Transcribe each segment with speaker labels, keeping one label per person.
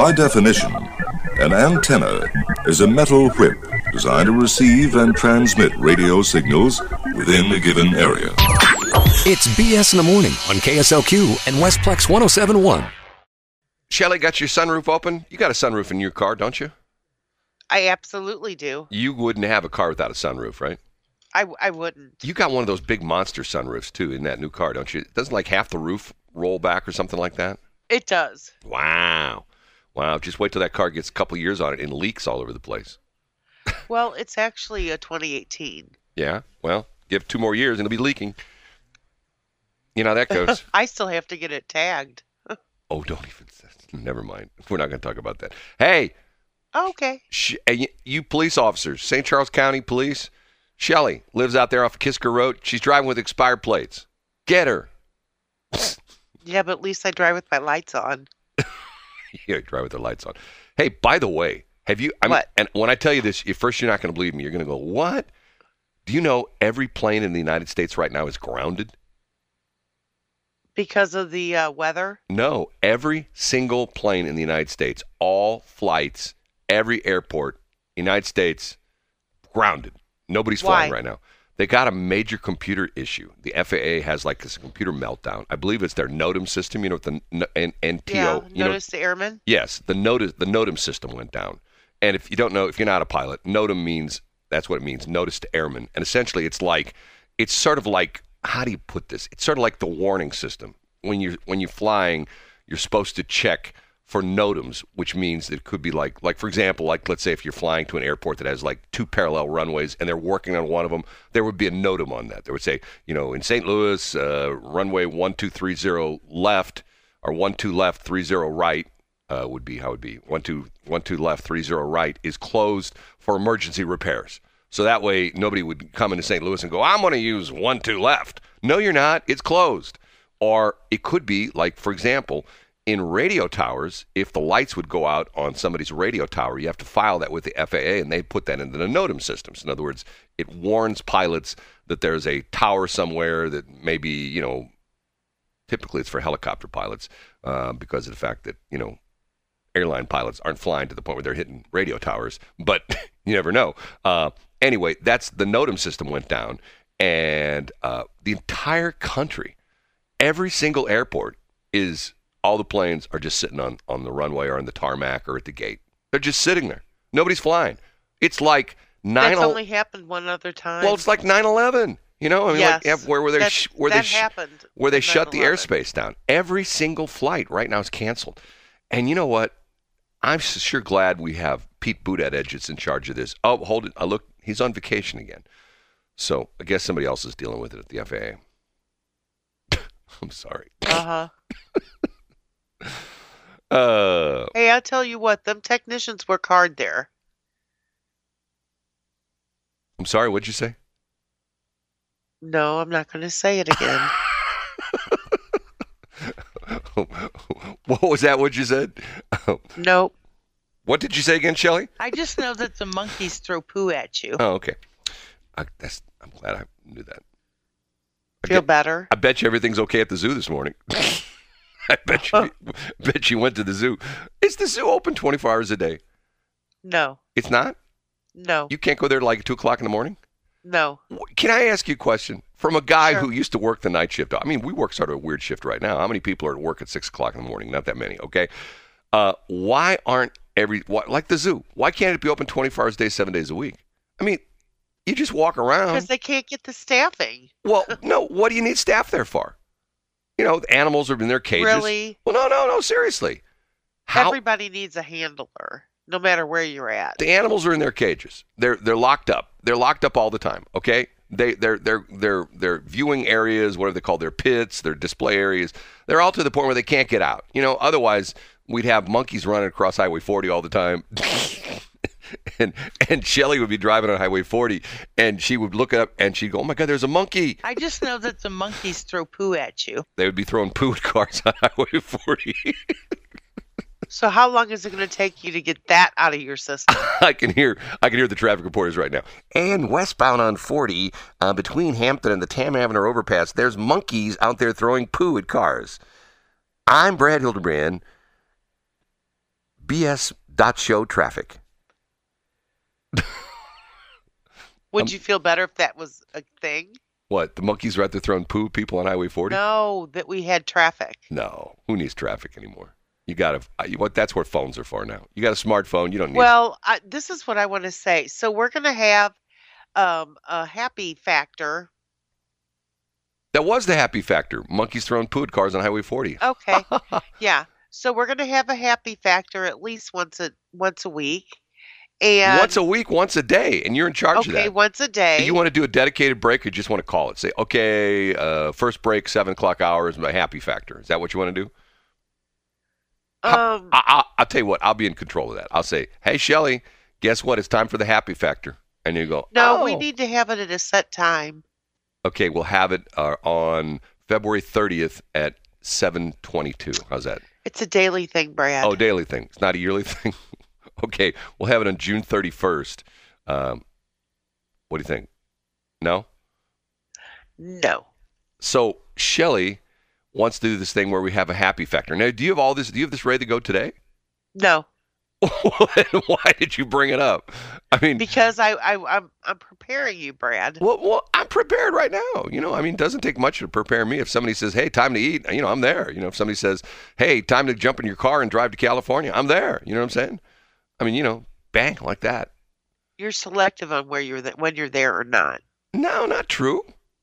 Speaker 1: By definition, an antenna is a metal whip designed to receive and transmit radio signals within a given area.
Speaker 2: It's BS in the morning on KSLQ and Westplex 1071.
Speaker 3: Shelly, got your sunroof open? You got a sunroof in your car, don't you?
Speaker 4: I absolutely do.
Speaker 3: You wouldn't have a car without a sunroof, right?
Speaker 4: I, I wouldn't.
Speaker 3: You got one of those big monster sunroofs too in that new car, don't you? Doesn't like half the roof roll back or something like that?
Speaker 4: It does.
Speaker 3: Wow. Wow. Just wait till that car gets a couple years on it and leaks all over the place.
Speaker 4: Well, it's actually a 2018.
Speaker 3: Yeah. Well, give two more years and it'll be leaking. You know how that goes.
Speaker 4: I still have to get it tagged.
Speaker 3: oh, don't even. Never mind. We're not going to talk about that. Hey,
Speaker 4: Okay.
Speaker 3: sh- you- you police officers, St. Charles County Police. Shelly lives out there off Kisker Road. She's driving with expired plates. Get her.
Speaker 4: Yeah, but at least I drive with my lights on.
Speaker 3: Yeah, drive with the lights on. Hey, by the way, have you? I mean,
Speaker 4: What?
Speaker 3: And when I tell you this, at first you're not going to believe me. You're going to go, "What?" Do you know every plane in the United States right now is grounded?
Speaker 4: Because of the uh, weather?
Speaker 3: No, every single plane in the United States, all flights, every airport, United States, grounded. Nobody's flying right now. They got a major computer issue. The FAA has like this computer meltdown. I believe it's their NOTAM system. You know, what the N- N- NTO.
Speaker 4: Yeah.
Speaker 3: you know,
Speaker 4: the airman?
Speaker 3: Yes, the notice the NOTAM system went down. And if you don't know, if you're not a pilot, NOTAM means that's what it means, notice to airmen. And essentially it's like it's sort of like how do you put this? It's sort of like the warning system. When you're when you're flying, you're supposed to check for NOTAMs, which means that it could be like like for example, like let's say if you're flying to an airport that has like two parallel runways and they're working on one of them, there would be a NOTAM on that. There would say, you know, in St. Louis, uh, runway 1230 left or one two left, 30 right uh, would be how it would be one two one two left three zero right is closed for emergency repairs. So that way nobody would come into St. Louis and go, I'm going to use one two left. No, you're not. It's closed. Or it could be like, for example, in radio towers, if the lights would go out on somebody's radio tower, you have to file that with the FAA, and they put that into the NOTAM systems. In other words, it warns pilots that there's a tower somewhere that maybe you know typically it's for helicopter pilots uh, because of the fact that you know airline pilots aren't flying to the point where they're hitting radio towers, but you never know. Uh, anyway, that's the NOTAM system went down, and uh, the entire country, every single airport is all the planes are just sitting on on the runway or on the tarmac or at the gate. They're just sitting there. Nobody's flying. It's like nine.
Speaker 4: That's only happened one other time.
Speaker 3: well, it's like 9/11. You know, I mean,
Speaker 4: yes.
Speaker 3: like where where they
Speaker 4: That-
Speaker 3: sh- where they sh-
Speaker 4: happened.
Speaker 3: where they shut the airspace down. Every single flight right now is canceled. And you know what? I'm sure glad we have Pete Buttigieg that's in charge of this. Oh, hold it. I look. He's on vacation again. So I guess somebody else is dealing with it at the FAA. I'm sorry.
Speaker 4: Uh-huh.
Speaker 3: Uh,
Speaker 4: Hey, I tell you what, them technicians work hard there.
Speaker 3: I'm sorry. What'd you say?
Speaker 4: No, I'm not going to say it again.
Speaker 3: what was that? What you said?
Speaker 4: nope.
Speaker 3: what did you say again, Shelley?
Speaker 5: I just know that the monkeys throw poo at you.
Speaker 3: Oh, okay. I, that's. I'm glad I knew that. I
Speaker 4: Feel
Speaker 3: get-
Speaker 4: better?
Speaker 3: I bet you everything's okay at the zoo this morning. I bet you, bet you went to the zoo. Is the zoo open 24 hours a day?
Speaker 4: No.
Speaker 3: It's not.
Speaker 4: No.
Speaker 3: You can't go there like two o'clock in the morning.
Speaker 4: No.
Speaker 3: Can I ask you a question from a guy
Speaker 4: Sure.
Speaker 3: who used to work the night shift? I mean, we work sort of a weird shift right now. How many people are at work at six o'clock in the morning? Not that many. Okay. Uh, why aren't every why, like the zoo? Why can't it be open 24 hours a day, seven days a week? I mean, you just walk around.
Speaker 4: Because they can't get the staffing.
Speaker 3: Well, no. What do you need staff there for? You know, animals are in their cages.
Speaker 4: Really?
Speaker 3: Well, no, no, no. Seriously. How
Speaker 4: Everybody needs a handler, no matter where you're at.
Speaker 3: the animals are in their cages. They're they're locked up. They're locked up all the time. Okay. They they're they're they're they're viewing areas, whatever they call their pits, their display areas. They're all to the point where they can't get out. You know, otherwise we'd have monkeys running across Highway 40 all the time. and and Shelly would be driving on Highway 40 and she would look up and she'd go, "Oh my god, there's a monkey."
Speaker 5: I just know that the monkeys throw poo at you.
Speaker 3: They would be throwing poo at cars on Highway 40.
Speaker 4: So how long is it going to take you to get that out of your system?
Speaker 3: I can hear I can hear the traffic reporters right now. And westbound on 40, uh, between Hampton and the Tamm Avenue overpass, there's monkeys out there throwing poo at cars. I'm Brad Hildebrand. BS dot show traffic.
Speaker 4: Would
Speaker 3: Um,
Speaker 4: you feel better if that was a thing?
Speaker 3: What? The monkeys are out there throwing poo people on Highway 40?
Speaker 4: No, that we had traffic.
Speaker 3: No. Who needs traffic anymore? You got to. What? That's what phones are for now. You got a smartphone. You don't need.
Speaker 4: Well, I, this is what I want to say. So we're going to have um, a happy factor.
Speaker 3: that was the happy factor. Monkeys throwing poo at cars on Highway 40.
Speaker 4: Okay, yeah. So we're going to have a happy factor at least once a once a week, and
Speaker 3: once a week, once a day, and you're in charge of that.
Speaker 4: okay, once a day.
Speaker 3: You want to do a dedicated break, or just want to call it? Say, okay, uh, first break, seven o'clock hours, my happy factor. Is that what you want to do?
Speaker 4: um,
Speaker 3: I, I, I'll tell you what. I'll be in control of that. I'll say, hey, Shelly, guess what? It's time for the happy factor. And you go,
Speaker 4: no, we
Speaker 3: "Oh."
Speaker 4: need to have it at a set time.
Speaker 3: Okay, we'll have it uh, on February 30th at 7:22. How's that?
Speaker 4: It's a daily thing, Brad.
Speaker 3: Oh, daily thing. It's not a yearly thing. okay, we'll have it on June 31st. Um, what do you think? No.
Speaker 4: no.
Speaker 3: So Shelly wants to do this thing where we have a happy factor. Now, do you have all this? Do you have this ready to go today?
Speaker 4: No,
Speaker 3: Why did you bring it up? I mean,
Speaker 4: because I, I I'm I'm preparing you, Brad.
Speaker 3: well, well, I'm prepared right now. You know, I mean, it doesn't take much to prepare me. If somebody says, "Hey, time to eat," you know, I'm there. You know, if somebody says, "Hey, time to jump in your car and drive to California," I'm there. You know what I'm saying? I mean, you know, bang like that.
Speaker 4: You're selective on where you're th- when you're there or not.
Speaker 3: No, not true.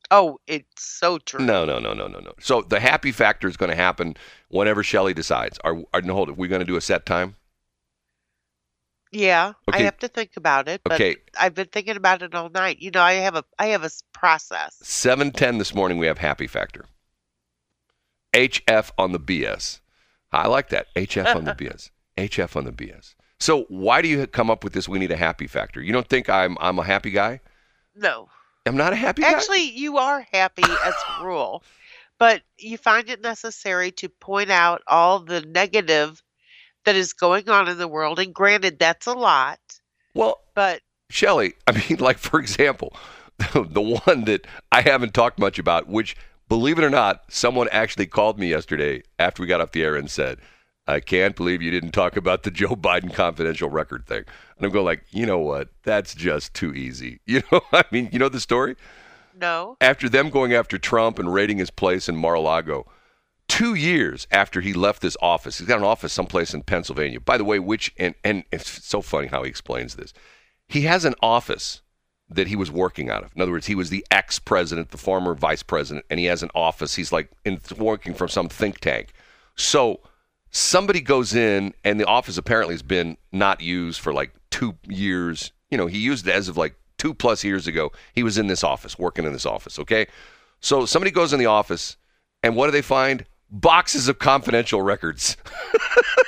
Speaker 4: Oh, it's so true.
Speaker 3: No, no, no, no, no, no. So the happy factor is going to happen whenever Shelly decides. Are, are no, hold it. We're going to do a set time.
Speaker 4: Yeah,
Speaker 3: Okay.
Speaker 4: I have to think about it, but
Speaker 3: Okay.
Speaker 4: I've been thinking about it all night. You know, I have a I have a process.
Speaker 3: Seven ten this morning. We have happy factor. HF on the BS. I like that. HF on the BS. HF on the BS. So why do you come up with this? We need a happy factor. You don't think I'm I'm a happy guy?
Speaker 4: No,
Speaker 3: I'm not a happy guy.
Speaker 4: actually, you are happy as a rule, but you find it necessary to point out all the negative that is going on in the world. And granted, that's a lot,
Speaker 3: Well,
Speaker 4: but
Speaker 3: Shelly, I mean, like for example, the one that I haven't talked much about, which believe it or not, someone actually called me yesterday after we got off the air and said, "I can't believe you didn't talk about the Joe Biden confidential record thing." And I'm going like, you know what? That's just too easy. You know, I mean, you know the story
Speaker 4: no.
Speaker 3: after them going after Trump and raiding his place in Mar-a-Lago, two years after he left this office, he's got an office someplace in Pennsylvania. By the way, which and and it's so funny how he explains this. He has an office that he was working out of. In other words, he was the ex-president, the former vice president, and he has an office. He's like in, working from some think tank. So somebody goes in, and the office apparently has been not used for like two years. You know, he used it as of like two plus years ago. He was in this office, working in this office. Okay, so somebody goes in the office, and what do they find? Boxes of confidential records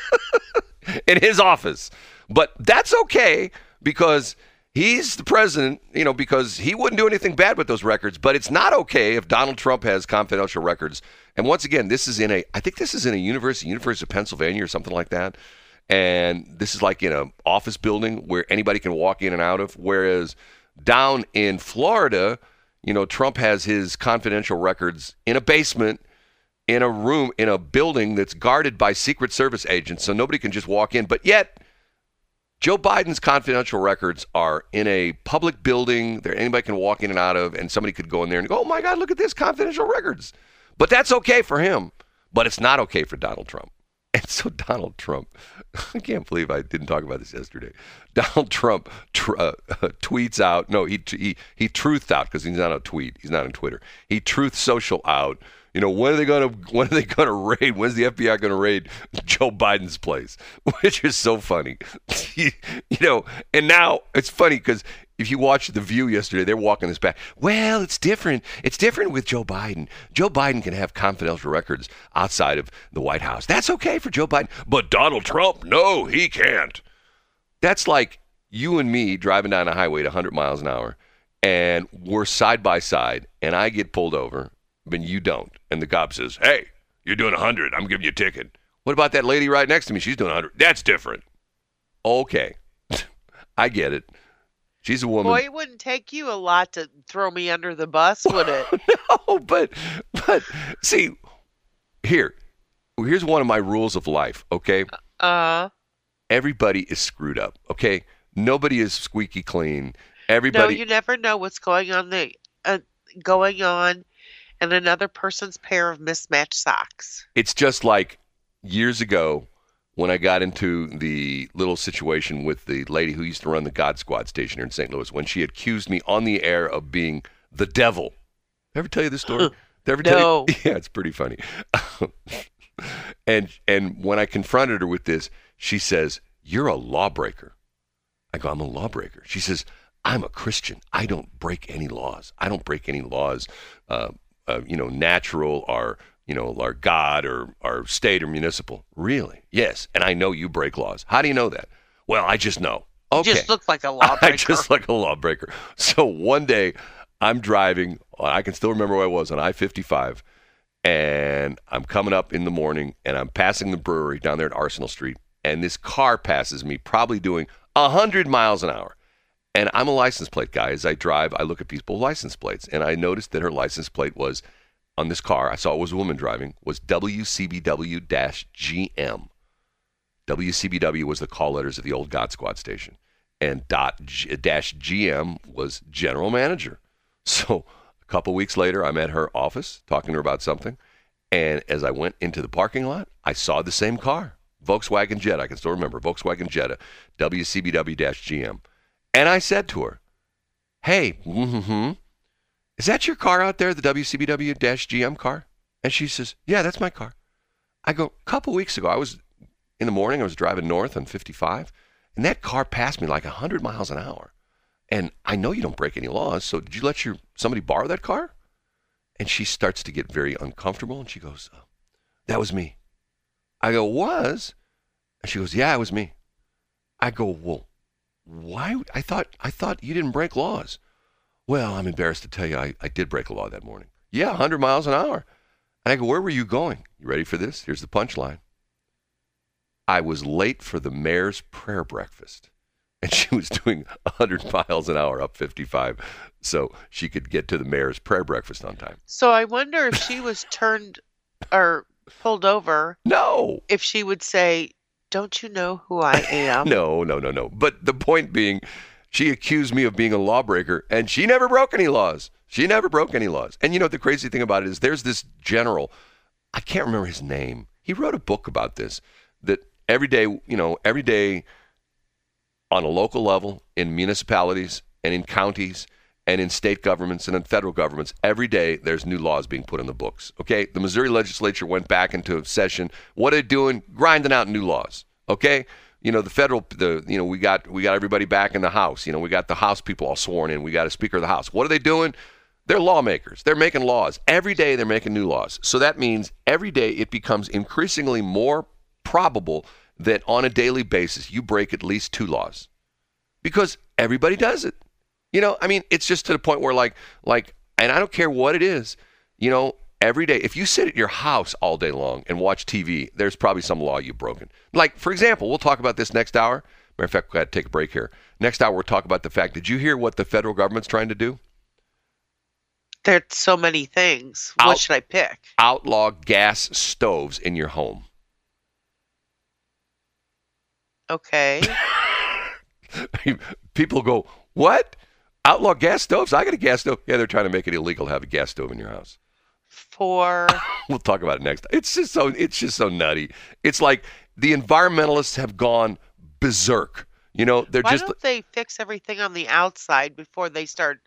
Speaker 3: in his office. But that's okay because he's the president, you know, because he wouldn't do anything bad with those records. But it's not okay if Donald Trump has confidential records. And once again, this is in a, I think this is in a university, University of Pennsylvania or something like that. And this is like in an office building where anybody can walk in and out of. Whereas down in Florida, you know, Trump has his confidential records in a basement in a room in a building that's guarded by Secret Service agents, so nobody can just walk in. But yet, Joe Biden's confidential records are in a public building that anybody can walk in and out of, and somebody could go in there and go, "Oh my God, look at this confidential records." But that's okay for him, but it's not okay for Donald Trump. And so Donald Trump, I can't believe I didn't talk about this yesterday. Donald Trump tr- uh, tweets out, no, he he he truthed out because he's not on tweet, he's not on Twitter. He truth social out. You know when are they gonna when are they gonna raid? When's the FBI gonna raid Joe Biden's place? Which is so funny, you, you know. And now it's funny because if you watched The View yesterday, they're walking this back. Well, it's different. It's different with Joe Biden. Joe Biden can have confidential records outside of the White House. That's okay for Joe Biden. But Donald Trump, no, he can't. That's like you and me driving down a highway at 100 miles an hour, and we're side by side, and I get pulled over, but you don't. And the cop says, Hey, you're doing 100. I'm giving you a ticket. What about that lady right next to me? She's doing 100. That's different. Okay. I get it. She's a woman.
Speaker 4: Boy, it wouldn't take you a lot to throw me under the bus, would it?
Speaker 3: no, but but see, here, here's one of my rules of life. Okay,
Speaker 4: Uh,
Speaker 3: everybody is screwed up. Okay, nobody is squeaky clean. Everybody.
Speaker 4: No, you never know what's going on the uh, going on in another person's pair of mismatched socks.
Speaker 3: it's just like years ago when I got into the little situation with the lady who used to run the God Squad station here in St. Louis when she accused me on the air of being the devil. Ever tell you this story? Ever tell
Speaker 4: No.
Speaker 3: you? Yeah, it's pretty funny. and and when I confronted her with this, she says, "You're a lawbreaker." I go, "I'm a lawbreaker." She says, "I'm a Christian. I don't break any laws. I don't break any laws, uh, uh, you know, natural or you know, our God or our state or municipal." Really? Yes. And I know you break laws. How do you know that? Well, I just know. Okay.
Speaker 4: Just look like a lawbreaker.
Speaker 3: I just like a lawbreaker. So one day I'm driving, I can still remember where I was on I 55, and I'm coming up in the morning and I'm passing the brewery down there at Arsenal Street, and this car passes me, probably doing 100 miles an hour. And I'm a license plate guy. As I drive, I look at people's license plates, and I noticed that her license plate was on this car. I saw it was a woman driving, was WCBW GM. WCBW was the call letters of the old God Squad station, and dot G, dash GM was general manager. So a couple weeks later, I'm at her office talking to her about something, and as I went into the parking lot, I saw the same car, Volkswagen Jetta. I can still remember Volkswagen Jetta, WCBW dash GM, and I said to her, "Hey, mm-hmm, is that your car out there, the WCBW GM car?" And she says, "Yeah, that's my car." I go, a couple weeks ago, I was in the morning, I was driving north on 55, and that car passed me like 100 miles an hour. And I know you don't break any laws, so did you let your somebody borrow that car? And she starts to get very uncomfortable, and she goes, oh, "That was me." I go, "Was?" And she goes, "Yeah, it was me." I go, "Well, why? I thought I thought you didn't break laws." Well, I'm embarrassed to tell you, I, I did break a law that morning. Yeah, 100 miles an hour. And I go, "Where were you going?" You ready for this? Here's the punchline. I was late for the mayor's prayer breakfast. And she was doing 100 miles an hour up 55 so she could get to the mayor's prayer breakfast on time.
Speaker 4: So I wonder if she was turned or pulled over,
Speaker 3: No,
Speaker 4: if she would say, "Don't you know who I am?"
Speaker 3: no, no, no, no. But the point being, she accused me of being a lawbreaker, and she never broke any laws. She never broke any laws. And you know, the crazy thing about it is there's this general, I can't remember his name. He wrote a book about this that every day, you know, every day on a local level, in municipalities and in counties and in state governments and in federal governments, every day there's new laws being put in the books. Okay? The Missouri legislature went back into session. What are they doing? Grinding out new laws. Okay? You know, the federal the you know, we got we got everybody back in the House. You know, we got the House people all sworn in. We got a Speaker of the House. What are they doing? They're lawmakers. They're making laws. Every day they're making new laws. So that means every day it becomes increasingly more probable that on a daily basis you break at least two laws because everybody does it. You know, I mean, it's just to the point where like like and I don't care what it is, you know, every day if you sit at your house all day long and watch TV, there's probably some law you've broken. Like for example, we'll talk about this next hour. Matter of fact, we got to take a break here. Next hour we'll talk about the fact did you hear what the federal government's trying to do?
Speaker 4: There's so many things.
Speaker 3: Out.
Speaker 4: What should I pick?
Speaker 3: Outlaw gas stoves in your home.
Speaker 4: Okay.
Speaker 3: People go, "What? Outlaw gas stoves? I got a gas stove." Yeah, they're trying to make it illegal to have a gas stove in your house.
Speaker 4: For
Speaker 3: We'll talk about it next. It's just so it's just so nutty. It's like the environmentalists have gone berserk. You know, they're
Speaker 4: why
Speaker 3: just
Speaker 4: don't they fix everything on the outside before they start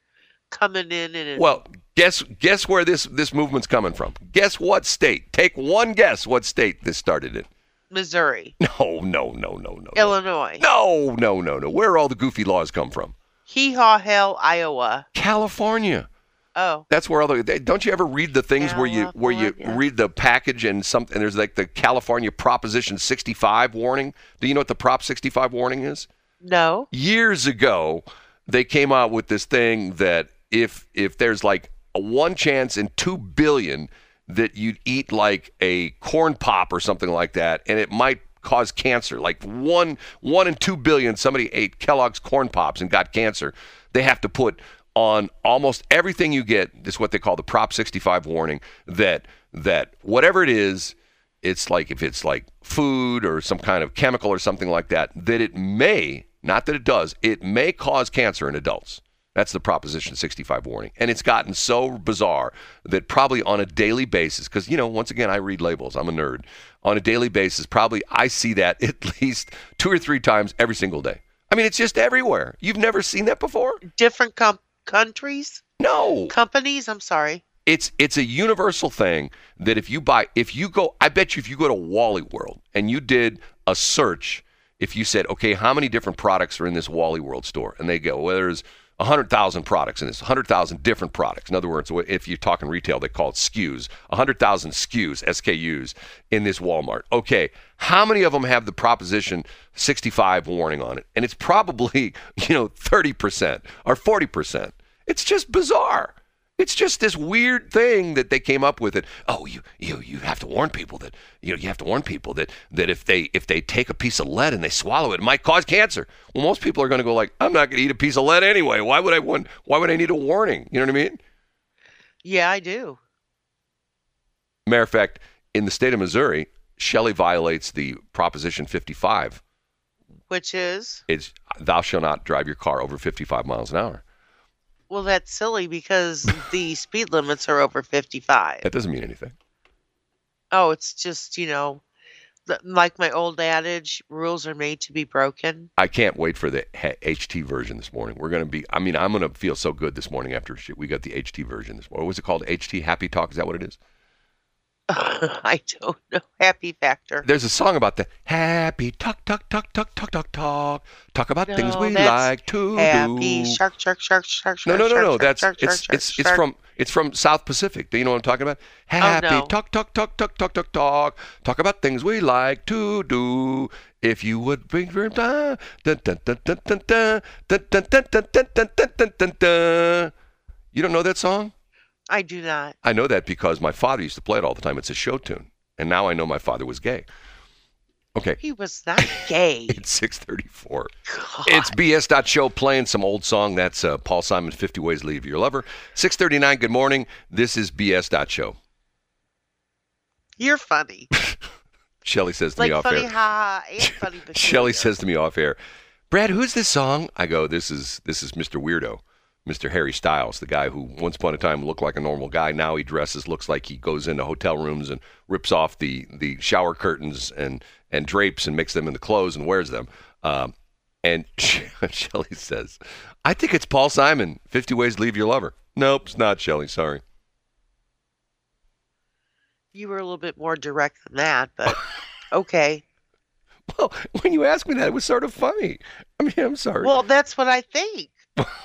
Speaker 4: coming in and
Speaker 3: well. Guess guess where this this movement's coming from? Guess what state? Take one guess. What state this started in?
Speaker 4: Missouri,
Speaker 3: No, no, no, no, no.
Speaker 4: Illinois,
Speaker 3: No, no, no, no. Where are all the goofy laws come from?
Speaker 4: Hee Haw Hell, Iowa.
Speaker 3: California.
Speaker 4: Oh,
Speaker 3: That's where all the don't you ever read the things where you where you read the package and something and there's like the California Proposition 65 warning. Do you know what the Prop 65 warning is?
Speaker 4: no.
Speaker 3: Years ago, they came out with this thing that if if there's like a one chance in 2 billion that you'd eat like a corn pop or something like that and it might cause cancer like one one in 2 billion somebody ate Kellogg's corn pops and got cancer they have to put on almost everything you get this is what they call the prop 65 warning that that whatever it is it's like if it's like food or some kind of chemical or something like that, that it may, not that it does, it may cause cancer in adults. That's the Proposition 65 warning. And it's gotten so bizarre that probably on a daily basis, because, you know, once again, I read labels, I'm a nerd. On a daily basis, probably I see that at least two or three times every single day. I mean, it's just everywhere. You've never seen that before?
Speaker 4: Different com- countries,
Speaker 3: No.
Speaker 4: companies. I'm sorry.
Speaker 3: it's it's a universal thing that if you buy if you go I bet you if you go to Wally World and you did a search if you said okay how many different products are in this Wally World store and they go well there's 100,000 products in this 100,000 different products. In other words if you're talking retail they call it SKUs 100,000 SKUs SKUs in this Walmart. Okay how many of them have the proposition 65 warning on it? And it's probably you know 30% or 40% it's just bizarre it's just this weird thing that they came up with it. Oh, you you you have to warn people that you know you have to warn people that that if they if they take a piece of lead and they swallow it, it might cause cancer. Well, most people are going to go like, I'm not going to eat a piece of lead anyway. Why would I want? Why would I need a warning? You know what I mean?
Speaker 4: Yeah, I do.
Speaker 3: Matter of fact, in the state of Missouri, Shelley violates the Proposition 55.
Speaker 4: Which is
Speaker 3: It's thou shalt not drive your car over 55 miles an hour.
Speaker 4: Well, that's silly because the speed limits are over 55.
Speaker 3: That doesn't mean anything.
Speaker 4: Oh, it's just you know, like my old adage: rules are made to be broken.
Speaker 3: I can't wait for the HT version this morning. We're going to be, I mean, I'm going to feel so good this morning after we got the HT version this morning. What was it called? HT Happy Talk? Is that what it is?
Speaker 4: I don't know. Happy Factor.
Speaker 3: There's a song about that. Happy talk, talk, talk, talk, talk, talk, talk. Talk about
Speaker 4: no,
Speaker 3: things
Speaker 4: we
Speaker 3: like to
Speaker 4: happy
Speaker 3: do.
Speaker 4: Shark, shark, shark, shark, shark.
Speaker 3: No, no, no,
Speaker 4: shark,
Speaker 3: no.
Speaker 4: Shark,
Speaker 3: that's
Speaker 4: shark,
Speaker 3: it's
Speaker 4: shark,
Speaker 3: it's,
Speaker 4: shark,
Speaker 3: it's from it's from South Pacific. Do you know what I'm talking about? Happy oh,
Speaker 4: no.
Speaker 3: talk, talk, talk, talk, talk, talk, talk. Talk about things we like to do. If you would bring your time. You don't know that song?
Speaker 4: I do not.
Speaker 3: I know that because my father used to play it all the time. It's a show tune, and now I know my father was gay. Okay,
Speaker 4: He was not gay.
Speaker 3: it's six thirty-four.
Speaker 4: God.
Speaker 3: It's BS. Show playing some old song. That's uh, Paul Simon, 50 Ways to Leave Your Lover. 639, good morning. This is BS. Show.
Speaker 4: You're funny.
Speaker 3: Shelly says to
Speaker 4: like
Speaker 3: me off
Speaker 4: funny,
Speaker 3: air.
Speaker 4: ha funny.
Speaker 3: Shelly says to me off air, Brad, who's this song? I go, this is this is Mr. Weirdo, Mr. Harry Styles, the guy who once upon a time looked like a normal guy. Now he dresses, looks like he goes into hotel rooms and rips off the the shower curtains and and drapes and makes them into clothes and wears them. Um, and Shelly says, I think it's Paul Simon, 50 Ways to Leave Your Lover. Nope, it's not Shelly. Sorry.
Speaker 4: You were a little bit more direct than that, but okay.
Speaker 3: Well, when you asked me that, it was sort of funny. I mean, I'm sorry.
Speaker 4: Well, that's what I think.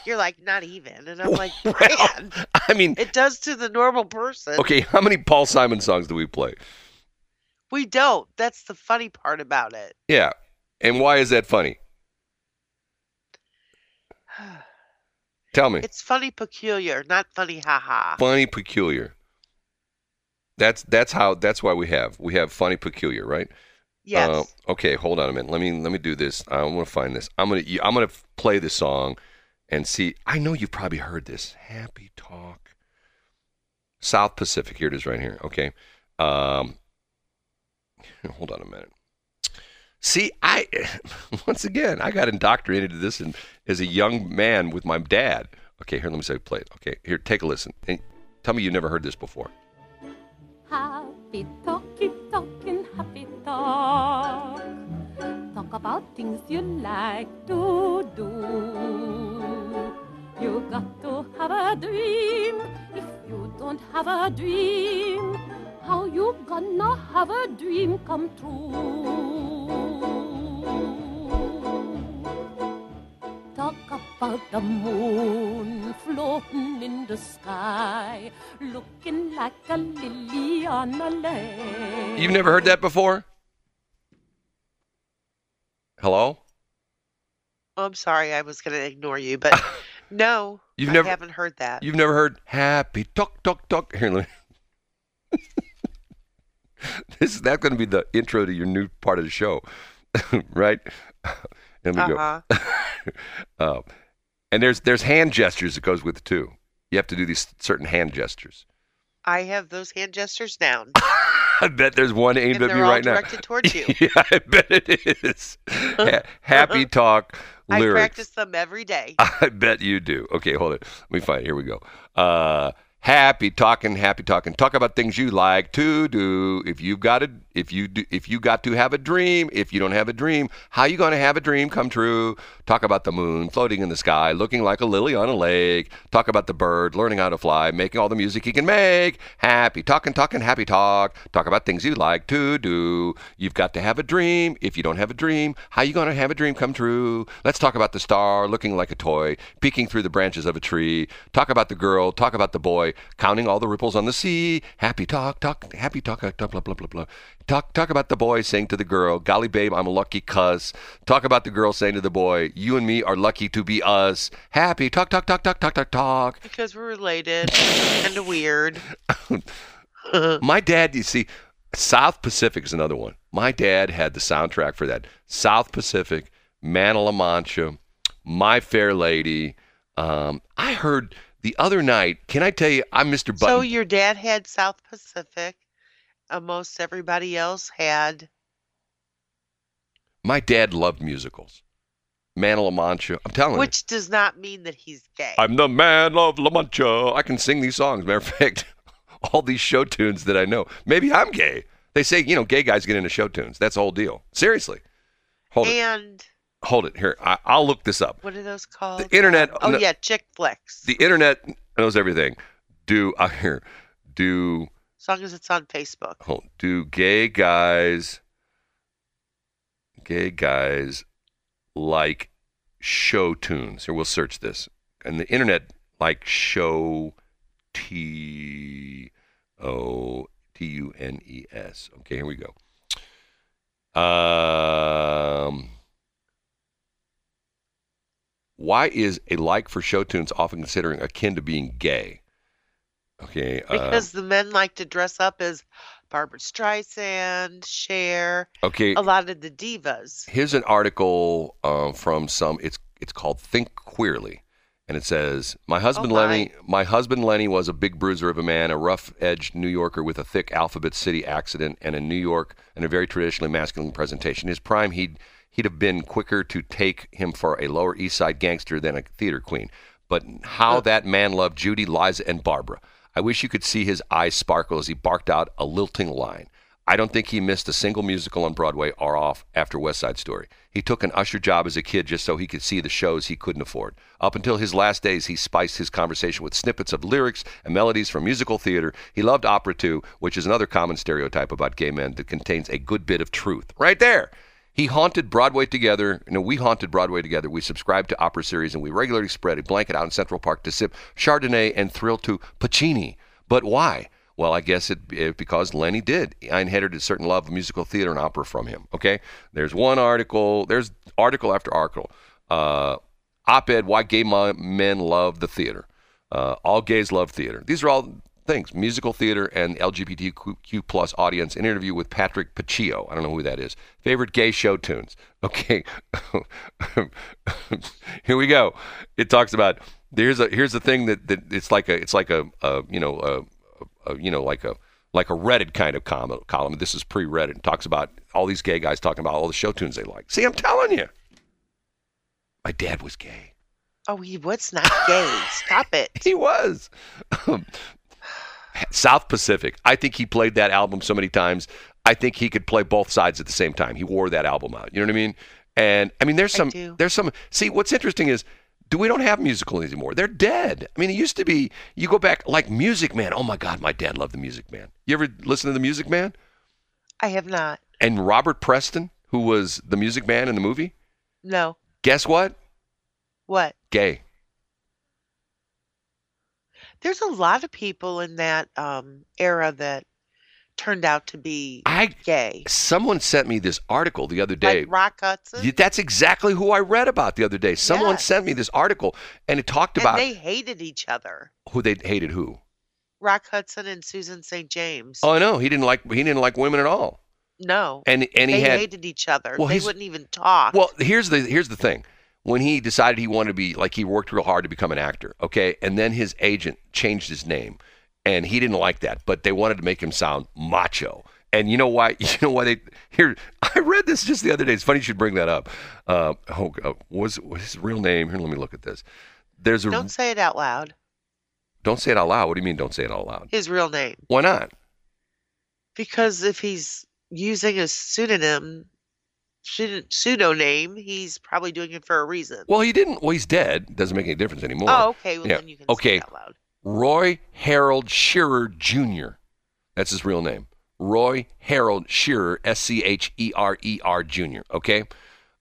Speaker 4: You're like not even, and I'm like,
Speaker 3: Well,
Speaker 4: man,
Speaker 3: I mean,
Speaker 4: it does to the normal person.
Speaker 3: okay, how many Paul Simon songs do we play?
Speaker 4: We don't. That's the funny part about it.
Speaker 3: Yeah. And why is that funny? Tell me.
Speaker 4: It's funny peculiar, not funny haha.
Speaker 3: Funny peculiar. That's that's how that's why we have we have funny peculiar, right?
Speaker 4: Yes.
Speaker 3: Uh, okay, hold on a minute. Let me let me do this. I'm gonna find this. I'm gonna I'm gonna play the song and see. I know you've probably heard this. Happy Talk. South Pacific. Here it is, right here. Okay. Um, hold on a minute. See, I once again I got indoctrinated to this as a young man with my dad. Okay, here let me say play it. Okay, here take a listen. Tell me you never heard this before.
Speaker 6: Happy talky talking happy talk. Talk about things you like to do. You got to have a dream. If you don't have a dream, how you gonna have a dream come true? Talk about the moon floating in the sky, looking like a lily on a lake.
Speaker 3: You've never heard that before? Hello?
Speaker 4: Oh, I'm sorry, I was going to ignore you, but no,
Speaker 3: You've
Speaker 4: I
Speaker 3: never-
Speaker 4: haven't heard that.
Speaker 3: You've never heard happy talk talk talk. Here, let me- this is that's going to be the intro to your new part of the show, right? Let me
Speaker 4: Uh-huh.
Speaker 3: go. Um, and there's there's hand gestures that goes with it too. You have to do these certain hand gestures.
Speaker 4: I have those hand gestures down.
Speaker 3: I bet there's one aimed at me right now.
Speaker 4: directed towards you.
Speaker 3: yeah, I bet it is. Ha- happy talk lyrics.
Speaker 4: I practice them every day.
Speaker 3: I bet you do. Okay, hold it. Let me find it. Here we go. Uh, happy talking, happy talking. Talk about things you like to do. If you've got a, if you do, if you got to have a dream, if you don't have a dream, how you going to have a dream come true? Talk about the moon floating in the sky, looking like a lily on a lake. Talk about the bird learning how to fly, making all the music he can make. Happy talking, talking, happy talk. Talk about things you like to do. You've got to have a dream. If you don't have a dream, how you going to have a dream come true? Let's talk about the star looking like a toy, peeking through the branches of a tree. Talk about the girl. Talk about the boy, counting all the ripples on the sea. Happy talk, talk, happy talk, talk, blah blah blah blah. Talk, talk about the boy saying to the girl, "Golly, babe, I'm a lucky cuss." Talk about the girl saying to the boy, "You and me are lucky to be us." Happy talk, talk, talk, talk, talk, talk, talk.
Speaker 4: Because we're related and weird.
Speaker 3: My dad, you see, South Pacific is another one. My dad had the soundtrack for that. South Pacific, Man of La Mancha, My Fair Lady. Um, I heard the other night. Can I tell you? I'm Mr. Button.
Speaker 4: So your dad had South Pacific. Uh, most everybody else had.
Speaker 3: My dad loved musicals. Man of La Mancha. I'm telling you.
Speaker 4: Which does not mean that he's gay.
Speaker 3: I'm the man of La Mancha. I can sing these songs. Matter of fact, all these show tunes that I know. Maybe I'm gay. They say, you know, gay guys get into show tunes. That's the whole deal. Seriously. Hold it.
Speaker 4: and
Speaker 3: Hold it. Here. I, I'll look this up.
Speaker 4: what are those called?
Speaker 3: The internet.
Speaker 4: Oh
Speaker 3: no,
Speaker 4: yeah, chick flicks.
Speaker 3: The internet knows everything. Do I hear? Do
Speaker 4: as long as it's on Facebook.
Speaker 3: hold, do gay guys? Gay guys like show tunes. Here, we'll search this. And the internet like show T O T U N E S. Okay, here we go. Um, why is a like for show tunes often considering akin to being gay? Okay, uh,
Speaker 4: Because the men like to dress up as Barbra Streisand, Cher,
Speaker 3: okay.
Speaker 4: a lot of the divas.
Speaker 3: Here's an article um, from some. It's it's called Think Queerly, and it says, "My husband
Speaker 4: Oh, my.
Speaker 3: Lenny, my husband Lenny was a big bruiser of a man, a rough-edged New Yorker with a thick Alphabet City accent, and a New York and a very traditionally masculine presentation. His prime, he'd he'd have been quicker to take him for a Lower East Side gangster than a theater queen. But how that man loved Judy, Liza, and Barbara." I wish you could see his eyes sparkle as he barked out a lilting line. I don't think he missed a single musical on Broadway or off after West Side Story. He took an usher job as a kid just so he could see the shows he couldn't afford. Up until his last days, he spiced his conversation with snippets of lyrics and melodies from musical theater. He loved opera too, which is another common stereotype about gay men that contains a good bit of truth. Right there. He haunted Broadway together. You know, we haunted Broadway together. We subscribed to opera series, and we regularly spread a blanket out in Central Park to sip Chardonnay and thrill to Puccini. But why? Well, I guess it, it because Lenny did. I inherited a certain love of musical theater and opera from him. Okay, there's one article. There's article after article. Uh, op-ed: Why gay men love the theater. Uh, all gays love theater. These are all things: musical theater and LGBTQ plus audience. An interview with Patrick Paccio. I don't know who that is. Favorite gay show tunes. Okay, here we go. It talks about here's a here's the thing that, that it's like a it's like a, a you know a, a you know like a like a Reddit kind of column. column. This is pre-Reddit. It talks about all these gay guys talking about all the show tunes they like. See, I'm telling you, my dad was gay.
Speaker 4: Oh, he was not gay. Stop it.
Speaker 3: He was. South Pacific. I think he played that album so many times. I think he could play both sides at the same time. He wore that album out. You know what I mean? And I mean, there's some. There's some. See, what's interesting is. Do we don't have musicals anymore? They're dead. I mean, it used to be. You go back like Music Man. Oh my God, my dad loved the Music Man. You ever listen to the Music Man?
Speaker 4: I have not.
Speaker 3: And Robert Preston, who was the Music Man in the movie.
Speaker 4: No.
Speaker 3: Guess what?
Speaker 4: What?
Speaker 3: Gay.
Speaker 4: There's a lot of people in that um, era that turned out to be
Speaker 3: I
Speaker 4: gay.
Speaker 3: someone sent me this article the other day.
Speaker 4: Like Rock Hudson.
Speaker 3: That's exactly who I read about the other day. Someone
Speaker 4: Yes.
Speaker 3: sent me this article, and it talked
Speaker 4: and
Speaker 3: about
Speaker 4: they hated each other.
Speaker 3: who they hated who.
Speaker 4: Rock Hudson and Susan Saint James.
Speaker 3: Oh, I know he didn't like he didn't like women at all,
Speaker 4: no.
Speaker 3: and and he
Speaker 4: they
Speaker 3: had
Speaker 4: hated each other.
Speaker 3: Well,
Speaker 4: they wouldn't even talk.
Speaker 3: well. Here's the here's the thing. When he decided he wanted to be like he worked real hard to become an actor, okay, and then his agent changed his name, and he didn't like that, but they wanted to make him sound macho, And you know why? You know why they here? I read this just the other day. It's funny you should bring that up. Uh, oh, uh, what was, was his real name? Here, let me look at this. There's a
Speaker 4: Don't say it out loud.
Speaker 3: don't say it out loud. What do you mean? Don't say it out loud?
Speaker 4: His real name.
Speaker 3: Why not?
Speaker 4: Because if he's using a pseudonym, pseudo pseudonym, he's probably doing it for a reason.
Speaker 3: Well, he didn't. Well, he's dead. Doesn't make any difference anymore.
Speaker 4: oh, okay. Well,
Speaker 3: Yeah.
Speaker 4: then you can
Speaker 3: Okay.
Speaker 4: say it out loud.
Speaker 3: Roy Harold Scherer Jr. That's his real name. Roy Harold Scherer, S C H E R E R Jr. Okay?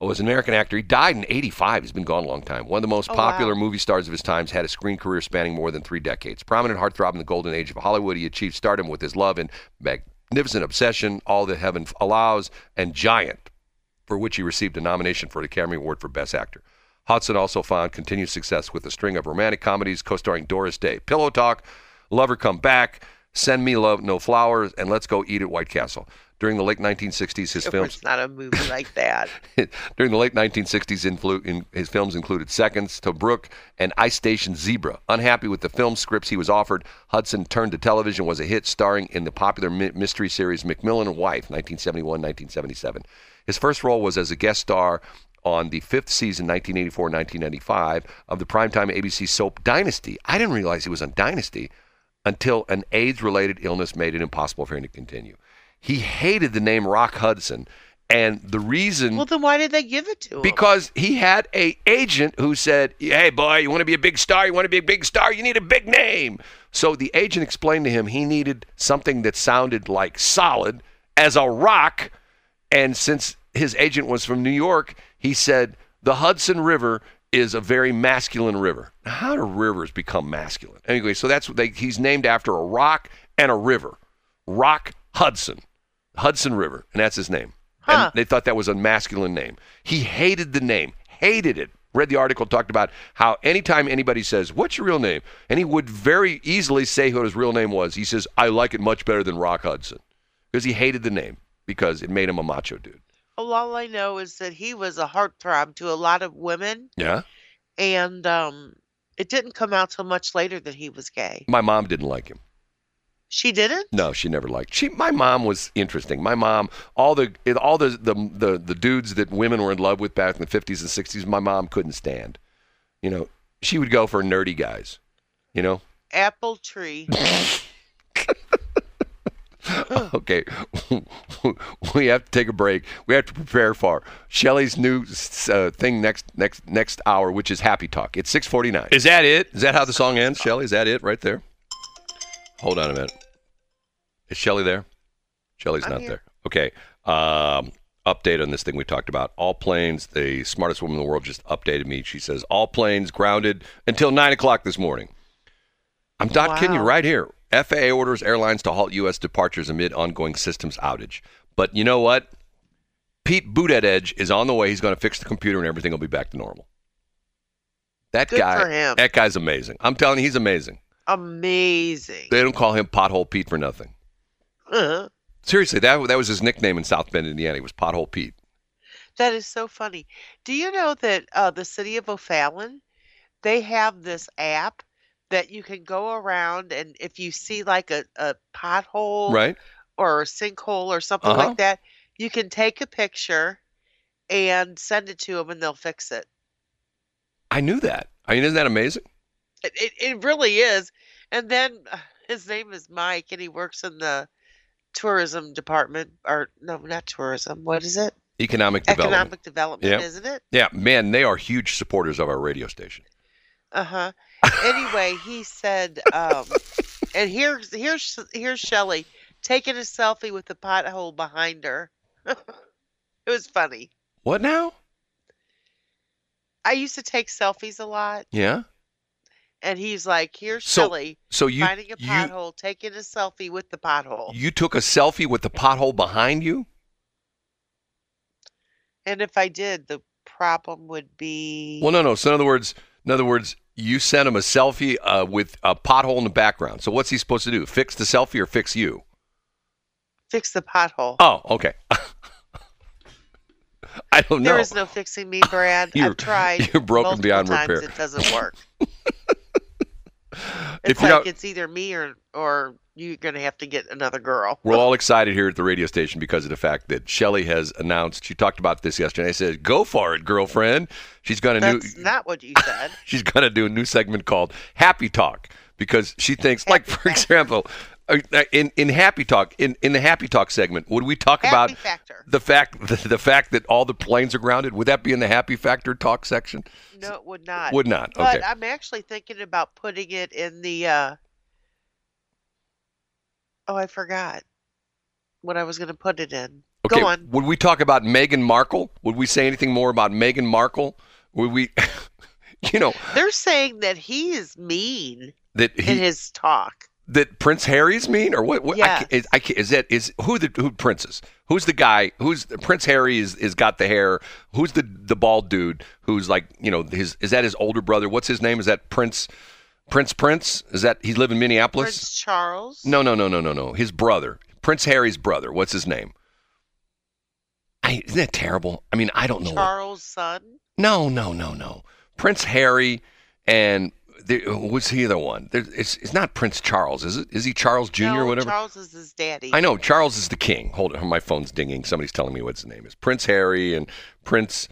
Speaker 3: Oh, was an American actor. He died in 85. He's been gone a long time. One of the most
Speaker 4: Oh,
Speaker 3: popular
Speaker 4: wow.
Speaker 3: movie stars of his times, had a screen career spanning more than three decades. Prominent heartthrob in the golden age of Hollywood, he achieved stardom with his love and magnificent obsession, All That Heaven Allows, and Giant, for which he received a nomination for an Academy Award for Best Actor. Hudson also found continued success with a string of romantic comedies co-starring Doris Day, Pillow Talk, Lover Come Back, Send Me Love No Flowers, and Let's Go Eat at White Castle. During the late 1960s, his films
Speaker 4: It's not a movie like that.
Speaker 3: during the late 1960s, influ- in, his films included Seconds, Tobruk, and Ice Station Zebra. Unhappy with the film scripts he was offered, Hudson turned to television, was a hit, starring in the popular mi- mystery series McMillan and Wife, 1971-1977. His first role was as a guest star on the fifth season, 1984-1995, of the primetime ABC soap Dynasty. I didn't realize he was on Dynasty until an AIDS-related illness made it impossible for him to continue. He hated the name Rock Hudson, and the reason
Speaker 4: well, then why did they give it to him?
Speaker 3: because he had a agent who said, "Hey, boy, you want to be a big star? You want to be a big star? You need a big name." So the agent explained to him he needed something that sounded like solid as a rock, and since his agent was from New York, he said the Hudson River is a very masculine river. Now, how do rivers become masculine? Anyway, so that's what they, he's named after a rock and a river, Rock Hudson, Hudson River, and that's his name.
Speaker 4: Huh.
Speaker 3: And they thought that was a masculine name. He hated the name, hated it. Read the article, talked about how anytime anybody says, What's your real name? And he would very easily say what his real name was. He says, I like it much better than Rock Hudson. Because he hated the name, because it made him a macho dude.
Speaker 4: Well, all I know is that he was a heartthrob to a lot of women,
Speaker 3: Yeah?
Speaker 4: and um, it didn't come out till much later that he was gay.
Speaker 3: My mom didn't like him.
Speaker 4: She didn't.
Speaker 3: No, she never liked. She, my mom was interesting. My mom, all the, all the, the, the, the dudes that women were in love with back in the fifties and sixties, my mom couldn't stand. You know, she would go for nerdy guys. You know,
Speaker 4: Apple tree.
Speaker 3: okay, we have to take a break. We have to prepare for Shelly's new uh, thing next next next hour, which is Happy Talk. It's six forty nine. Is that it? Is that how the song ends, Shelly? Is that it right there? Hold on a minute. Is Shelly there? Shelly's
Speaker 4: I'm
Speaker 3: not
Speaker 4: here.
Speaker 3: there. Okay. Um, update on this thing we talked about. All planes. The smartest woman in the world just updated me. She says all planes grounded until nine o'clock this morning. I'm not kidding you. Right here. FAA orders airlines to halt U.S. departures amid ongoing systems outage. But you know what? Pete Buttigieg is on the way. He's going to fix the computer and everything will be back to normal. That
Speaker 4: Good
Speaker 3: guy, that guy's amazing. I'm telling you, he's amazing.
Speaker 4: Amazing.
Speaker 3: They don't call him Pothole Pete for nothing.
Speaker 4: Uh,
Speaker 3: Seriously, that that was his nickname in South Bend, Indiana. He was Pothole Pete.
Speaker 4: that is so funny. Do you know that uh, the city of O'Fallon, they have this app that you can go around and if you see like a, a pothole
Speaker 3: Right?
Speaker 4: or a sinkhole or something
Speaker 3: Uh-huh.
Speaker 4: like that, you can take a picture and send it to them and they'll fix it.
Speaker 3: I knew that. I mean, isn't that amazing?
Speaker 4: It, it, it really is. And then uh, his name is Mike and he works in the tourism department or no, not tourism. What is it?
Speaker 3: Economic development.
Speaker 4: Economic development,
Speaker 3: Yep.
Speaker 4: isn't it?
Speaker 3: Yeah, man, they are huge supporters of our radio station.
Speaker 4: Uh huh. Anyway, he said, um, and here's here's here's Shelley taking a selfie with the pothole behind her. it was funny.
Speaker 3: What now?
Speaker 4: I used to take selfies a lot,
Speaker 3: Yeah.
Speaker 4: And he's like, "Here's
Speaker 3: So-
Speaker 4: Shelley
Speaker 3: So you
Speaker 4: finding a
Speaker 3: you
Speaker 4: pothole, taking a selfie with the pothole."
Speaker 3: you took a selfie with the pothole behind you?
Speaker 4: And if I did, the problem would be
Speaker 3: Well, no, no. So in other words, in other words, you sent him a selfie uh, with a pothole in the background. So what's he supposed to do? Fix the selfie or fix you?
Speaker 4: fix the pothole.
Speaker 3: Oh, okay. I don't know.
Speaker 4: There is no fixing me, Brad.
Speaker 3: You're-
Speaker 4: I've tried.
Speaker 3: you're broken beyond
Speaker 4: times.
Speaker 3: repair.
Speaker 4: It doesn't work.
Speaker 3: If
Speaker 4: It's
Speaker 3: you're
Speaker 4: like it's either me or or you're gonna have to get another girl.
Speaker 3: We're all excited here at the radio station because of the fact that Shelly has announced. She talked about this yesterday. She says, "Go for it, girlfriend." She's going to new.
Speaker 4: That's not what you said.
Speaker 3: She's going to do a new segment called Happy Talk because she thinks, like for example, in in Happy Talk, in in the Happy Talk segment, would we talk
Speaker 4: Happy
Speaker 3: about
Speaker 4: Factor.
Speaker 3: the fact the, the fact that all the planes are grounded? Would that be in the Happy Factor talk section?
Speaker 4: No, it would not.
Speaker 3: Would not.
Speaker 4: But
Speaker 3: Okay.
Speaker 4: I'm actually thinking about putting it in the. uh Oh, I forgot what I was going to put it in.
Speaker 3: Okay.
Speaker 4: Go on.
Speaker 3: Would we talk about Meghan Markle? Would we say anything more about Meghan Markle? Would we, you know,
Speaker 4: They're saying that he is mean
Speaker 3: that
Speaker 4: in his talk.
Speaker 3: That Prince Harry's mean or what? what I, is, I, can't- is that is who the who princes? Who's the guy? Who's Prince Harry? Is is got the hair? Who's the the bald dude? Who's like you know his? Is that his older brother? What's his name? Is that Prince? Prince Prince? Is that he's live in Minneapolis?
Speaker 4: Prince Charles.
Speaker 3: No, no, no, no, no, no. His brother, Prince Harry's brother. What's his name? I, isn't that terrible? I mean, I don't know.
Speaker 4: Charles' son.
Speaker 3: no, no, no, no. Prince Harry and the, what's the other one? There, it's it's not Prince Charles, is it? Is he Charles Jr.
Speaker 4: no,
Speaker 3: or whatever?
Speaker 4: Charles is his daddy.
Speaker 3: I know Charles is the king. Hold on, my phone's dinging. Somebody's telling me what his name is. Prince Harry and Prince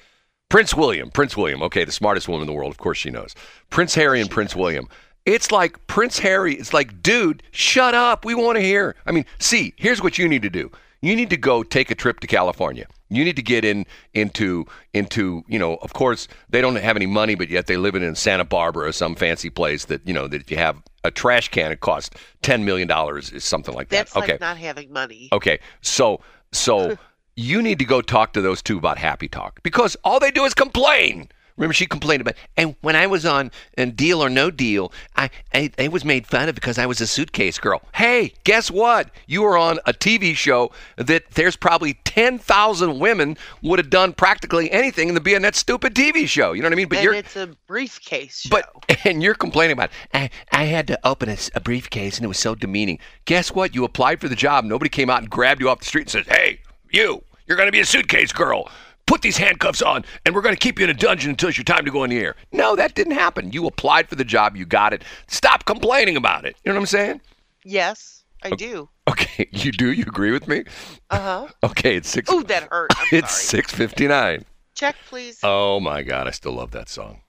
Speaker 3: Prince William. Prince William. Okay, the smartest woman in the world. Of course she knows. Prince Harry and Prince William. It's like Prince Harry. It's like, dude, shut up. We want to hear. I mean, see, here's what you need to do. You need to go take a trip to California. You need to get in into into you know. Of course, they don't have any money, but yet they live in Santa Barbara or some fancy place that you know that if you have a trash can, it costs ten million dollars, is something like that.
Speaker 4: That's
Speaker 3: okay.
Speaker 4: like not having money.
Speaker 3: Okay, so so you need to go talk to those two about Happy Talk because all they do is complain. Remember, she complained about, and when I was on uh, Deal or No Deal, I, I I was made fun of because I was a suitcase girl. Hey, guess what? You were on a TV show that there's probably ten thousand women would have done practically anything to be on that stupid TV show. You know what I mean? But
Speaker 4: and
Speaker 3: you're
Speaker 4: it's a briefcase show.
Speaker 3: but and you're complaining about I, I had to open a briefcase and it was so demeaning. Guess what? You applied for the job. Nobody came out and grabbed you off the street and says, "Hey, you, you're going to be a suitcase girl. Put these handcuffs on, and we're going to keep you in a dungeon until it's your time to go in the air." No, that didn't happen. You applied for the job. You got it. Stop complaining about it. You know what I'm saying?
Speaker 4: yes, I do.
Speaker 3: Okay, you do. You agree with me?
Speaker 4: Uh huh.
Speaker 3: Okay, it's six.
Speaker 4: Ooh, that hurt. I'm
Speaker 3: it's six fifty nine.
Speaker 4: Check, please.
Speaker 3: Oh my God, I still love that song.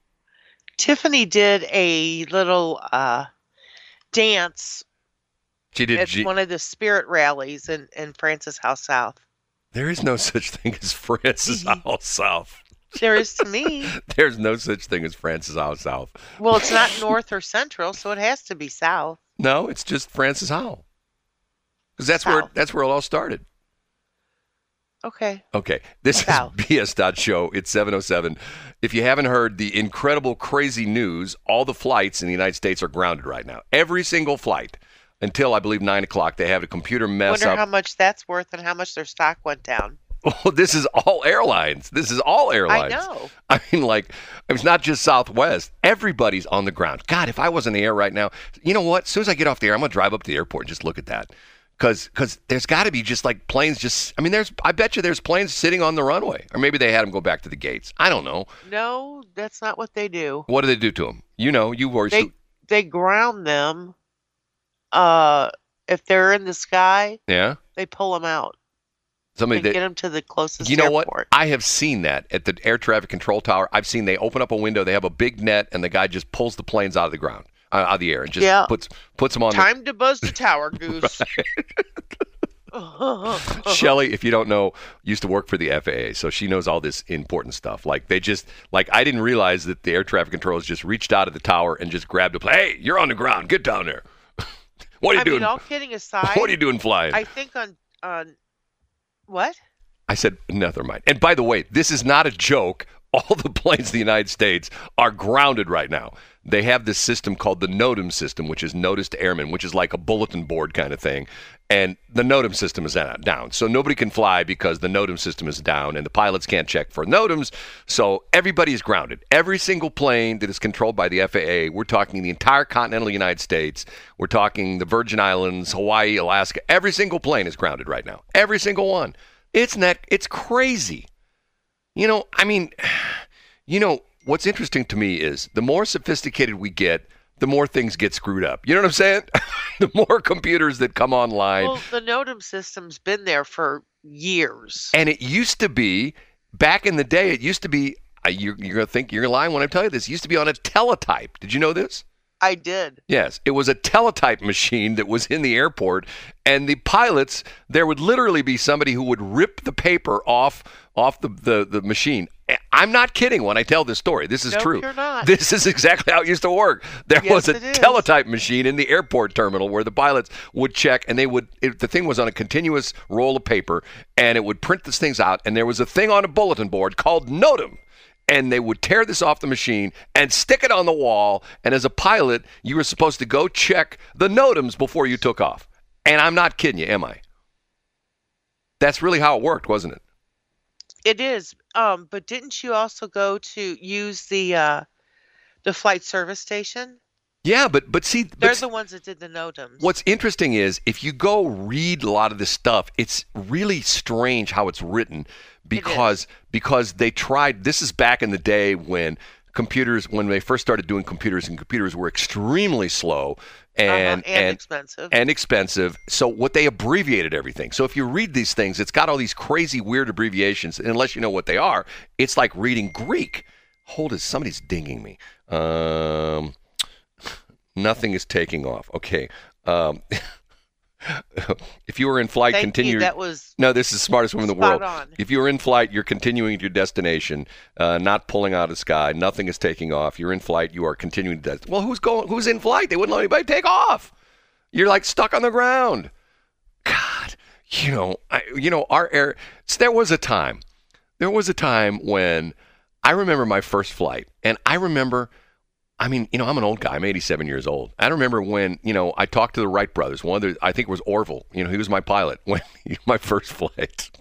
Speaker 4: Tiffany did a little uh, dance
Speaker 3: She did.
Speaker 4: at
Speaker 3: G-
Speaker 4: one of the spirit rallies in, in Francis Howell South.
Speaker 3: There is no such thing as Francis Howell South.
Speaker 4: There is to me.
Speaker 3: There's no such thing as Francis Howell South.
Speaker 4: Well, it's not north or central, so it has to be south.
Speaker 3: No, it's just Francis Howell. Because that's where that's where it all started.
Speaker 4: Okay.
Speaker 3: Okay, this
Speaker 4: South.
Speaker 3: is BS. Show. It's 707. If you haven't heard the incredible, crazy news, all the flights in the United States are grounded right now. Every single flight until I believe nine o'clock. They have a computer mess
Speaker 4: Wonder
Speaker 3: up.
Speaker 4: how much that's worth and how much their stock went down.
Speaker 3: Oh, this is all airlines. This is all airlines.
Speaker 4: I know.
Speaker 3: I mean, like, it's not just Southwest. Everybody's on the ground. God, if I was in the air right now, you know what? As soon as I get off the air, I'm gonna drive up to the airport and just look at that, because because there's got to be just like planes. Just I mean, there's I bet you there's planes sitting on the runway, or maybe they had them go back to the gates. I don't know.
Speaker 4: No, that's not what they do.
Speaker 3: What do they do to them? You know, you were.
Speaker 4: They they ground them. Uh, if they're in the sky,
Speaker 3: yeah.
Speaker 4: they pull them out
Speaker 3: Somebody that
Speaker 4: get them to the closest
Speaker 3: You know what? I have seen that at the air traffic control tower. I've seen they open up a window, they have a big net, and the guy just pulls the planes out of the ground, uh, out of the air, and just
Speaker 4: Yeah.
Speaker 3: puts puts them on.
Speaker 4: Time to buzz the tower, Goose.
Speaker 3: Shelly, if you don't know, used to work for the FAA, so she knows all this important stuff. Like they just like I didn't realize that the air traffic controllers just reached out of the tower and just grabbed a plane. Hey, you're on the ground. Get down there. What are you
Speaker 4: I
Speaker 3: doing?
Speaker 4: mean, all kidding aside,
Speaker 3: what are you doing flying?
Speaker 4: I think on on what?
Speaker 3: I said, never mind. And by the way, this is not a joke. All the planes in the United States are grounded right now. They have this system called the NOTAM system, which is Notice to Airmen, which is like a bulletin board kind of thing. And the NOTAM system is down. So nobody can fly because the NOTAM system is down and the pilots can't check for NOTAMs. So everybody is grounded. Every single plane that is controlled by the FAA, we're talking the entire continental United States, we're talking the Virgin Islands, Hawaii, Alaska, every single plane is grounded right now. Every single one. It's not, it's crazy. You know, I mean, you know, what's interesting to me is the more sophisticated we get, the more things get screwed up. You know what I'm saying? the more computers that come online.
Speaker 4: Well, the NOTAM system's been there for years.
Speaker 3: And it used to be back in the day. It used to be. Uh, you're, you're gonna think you're lying when I tell you this. It used to be on a teletype. Did you know this?
Speaker 4: I did.
Speaker 3: Yes, it was a teletype machine that was in the airport, and the pilots. There would literally be somebody who would rip the paper off off the the, the machine. I'm not kidding when I tell this story. This is
Speaker 4: Nope,
Speaker 3: true.
Speaker 4: you're not.
Speaker 3: This is exactly how it used to work. There
Speaker 4: Yes,
Speaker 3: was a teletype machine in the airport terminal where the pilots would check, and they would. It, the thing was on a continuous roll of paper, and it would print these things out. And there was a thing on a bulletin board called NOTAM. And they would tear this off the machine and stick it on the wall. And as a pilot, you were supposed to go check the NOTAMs before you took off. And I'm not kidding you, am I? That's really how it worked, wasn't it?
Speaker 4: It is. Um, but didn't you also go to use the uh, the flight service station?
Speaker 3: Yeah, but but see,
Speaker 4: They're
Speaker 3: s-
Speaker 4: the ones that did the NOTAMs.
Speaker 3: What's interesting is if you go read a lot of this stuff, it's really strange how it's written because because they tried this is back in the day when computers when they first started doing computers and computers were extremely slow
Speaker 4: Uh-huh,
Speaker 3: and
Speaker 4: and,
Speaker 3: and
Speaker 4: expensive.
Speaker 3: and expensive. So what they abbreviated everything. So if you read these things, it's got all these crazy weird abbreviations. And unless you know what they are, it's like reading Greek. Hold it, somebody's dinging me. Um, nothing is taking off. Okay. Um, if you were in flight,
Speaker 4: Thank
Speaker 3: continue.
Speaker 4: you. That was
Speaker 3: no, this is the smartest woman in the world.
Speaker 4: on.
Speaker 3: If you're in flight, you're continuing to your destination, uh, not pulling out of sky. Nothing is taking off. You're in flight. You are continuing to. Des- well, who's going? Who's in flight? They wouldn't let anybody take off. You're like stuck on the ground. God, you know, I, you know, our air. there was a time. There was a time when I remember my first flight, and I remember. I mean, you know, I'm an old guy. I'm 87 years old. I remember when, you know, I talked to the Wright brothers. One of the, I think it was Orville. You know, he was my pilot when my first flight.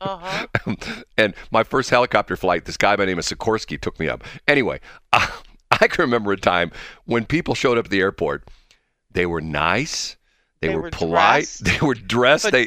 Speaker 4: uh-huh.
Speaker 3: and my first helicopter flight, this guy by the name of Sikorsky took me up. Anyway, uh, I can remember a time when people showed up at the airport. They were nice. They,
Speaker 4: They
Speaker 3: were,
Speaker 4: were
Speaker 3: polite.
Speaker 4: dressed.
Speaker 3: They were dressed. They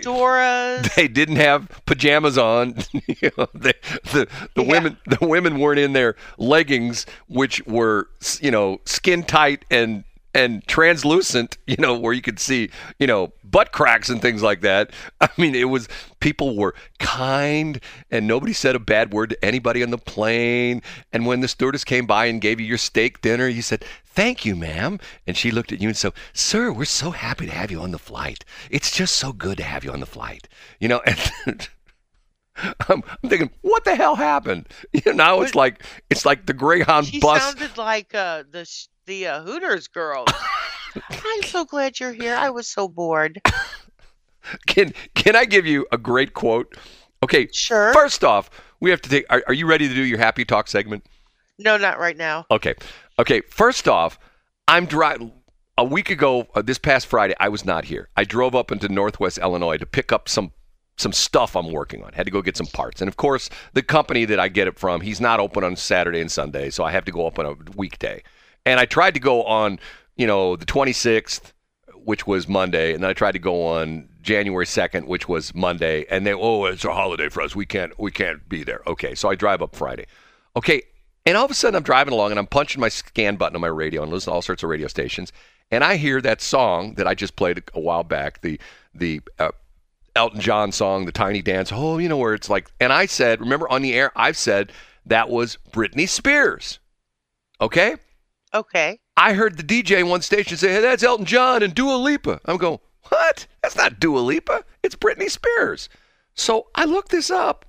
Speaker 3: they didn't have pajamas on. you know, they, the the
Speaker 4: Yeah.
Speaker 3: women the women weren't in their leggings, which were you know skin tight and and translucent. You know where you could see you know butt cracks and things like that. I mean, it was people were kind and nobody said a bad word to anybody on the plane. And when the stewardess came by and gave you your steak dinner, you said. Thank you, ma'am. And she looked at you and said, Sir, we're so happy to have you on the flight. It's just so good to have you on the flight. You know, and I'm, thinking, what the hell happened? You know, now it's like it's like the Greyhound
Speaker 4: She
Speaker 3: bus.
Speaker 4: sounded like uh, the the uh, Hooters girl. I'm so glad you're here. I was so bored.
Speaker 3: Can can I give you a great quote? Okay,
Speaker 4: Sure.
Speaker 3: first off, we have to take. Are, are you ready to do your happy talk segment?
Speaker 4: No, not right now.
Speaker 3: Okay. Okay. First off, I'm driving. A week ago, uh, this past Friday, I was not here. I drove up into Northwest Illinois to pick up some some stuff I'm working on. Had to go get some parts, and of course, the company that I get it from, he's not open on Saturday and Sunday, so I have to go up on a weekday. And I tried to go on, you know, the 26th, which was Monday, and then I tried to go on January 2nd, which was Monday, and they, oh, it's a holiday for us. We can't we can't be there. Okay, so I drive up Friday. Okay, and all of a sudden, I'm driving along and I'm punching my scan button on my radio and listening to all sorts of radio stations. And I hear that song that I just played a while back, the the uh, Elton John song, the Tiny Dance. Oh, you know where it's like. And I said, remember on the air, I've said that was Britney Spears. Okay.
Speaker 4: Okay.
Speaker 3: I heard the DJ on one station say, "Hey, that's Elton John and Dua Lipa." I'm going, "What? That's not Dua Lipa. It's Britney Spears." So I looked this up,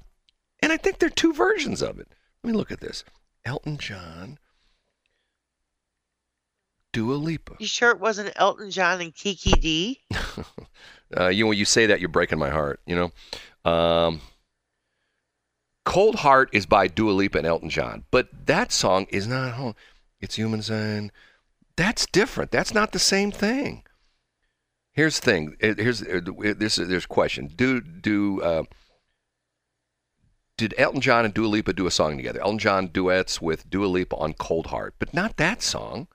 Speaker 3: and I think there are two versions of it. Let me look at this: Elton John, Dua Lipa.
Speaker 4: You sure it wasn't Elton John and Kiki Dee?
Speaker 3: Uh, you know, when you say that, you're breaking my heart. You know, um, "Cold Heart" is by Dua Lipa and Elton John, but that song is not. Oh, it's human design. That's different. That's not the same thing. Here's the thing. Here's uh, this. There's a question. Do do uh, did Elton John and Dua Lipa do a song together? Elton John duets with Dua Lipa on "Cold Heart," but not that song.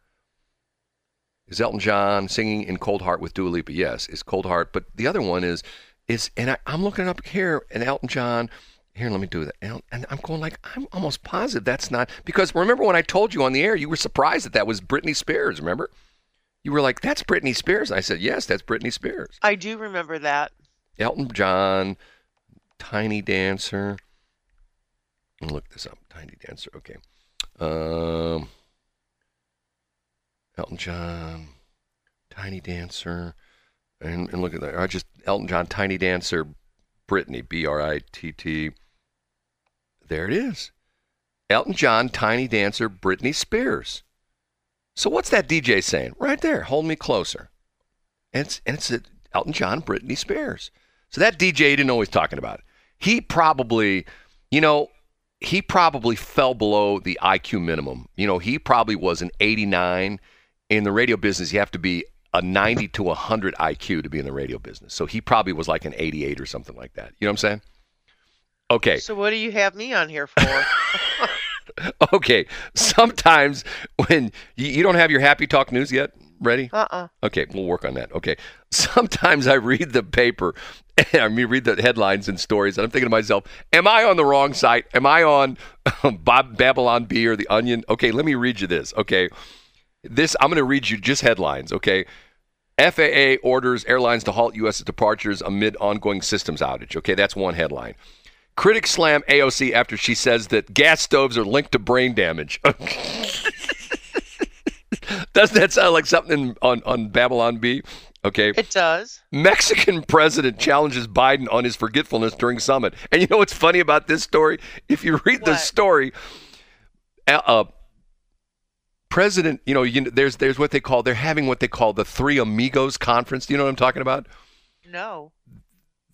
Speaker 3: Is Elton John singing in Cold Heart with Dua Lipa? Yes, is Cold Heart. But the other one is is and I, I'm looking up here, and Elton John Here, let me do that. And I'm going like, I'm almost positive that's not because remember when I told you on the air, you were surprised that that was Britney Spears. Remember? You were like, "That's Britney Spears." I said, "Yes, that's Britney Spears."
Speaker 4: I do remember that.
Speaker 3: Elton John, Tiny Dancer. Look this up. Tiny Dancer. Okay. Um, Elton John, Tiny Dancer, and, and look at that. I just Elton John, Tiny Dancer, Britney, B R I T T. There it is. Elton John, Tiny Dancer, Britney Spears. So what's that DJ saying? Right there. Hold me closer. And it's and it's Elton John, Britney Spears. So that DJ didn't he's talking about. He probably, you know, he probably fell below the IQ minimum. You know, he probably was an 89. In the radio business, you have to be a 90 to 100 IQ to be in the radio business. So he probably was like an 88 or something like that. You know what I'm saying? Okay.
Speaker 4: So what do you have me on here for?
Speaker 3: Okay. Sometimes when you, you don't have your happy talk news yet ready?
Speaker 4: uh-uh.
Speaker 3: Okay, we'll work on that. Okay. Sometimes I read the paper and I mean read the headlines and stories and I'm thinking to myself, am I on the wrong site? Am I on Bob Babylon Bee or the Onion? Okay, let me read you this. Okay. This I'm going to read you just headlines, okay? FAA orders airlines to halt US departures amid ongoing systems outage. Okay, that's one headline. Critics slam AOC after she says that gas stoves are linked to brain damage. Doesn't that sound like something on, on Babylon Bee? Okay.
Speaker 4: It does.
Speaker 3: Mexican president challenges Biden on his forgetfulness during summit. And you know what's funny about this story? If you read the story, uh, uh, president, you know, you there's there's what they call they're having what they call the Three Amigos conference. Do you know what I'm talking about?
Speaker 4: No.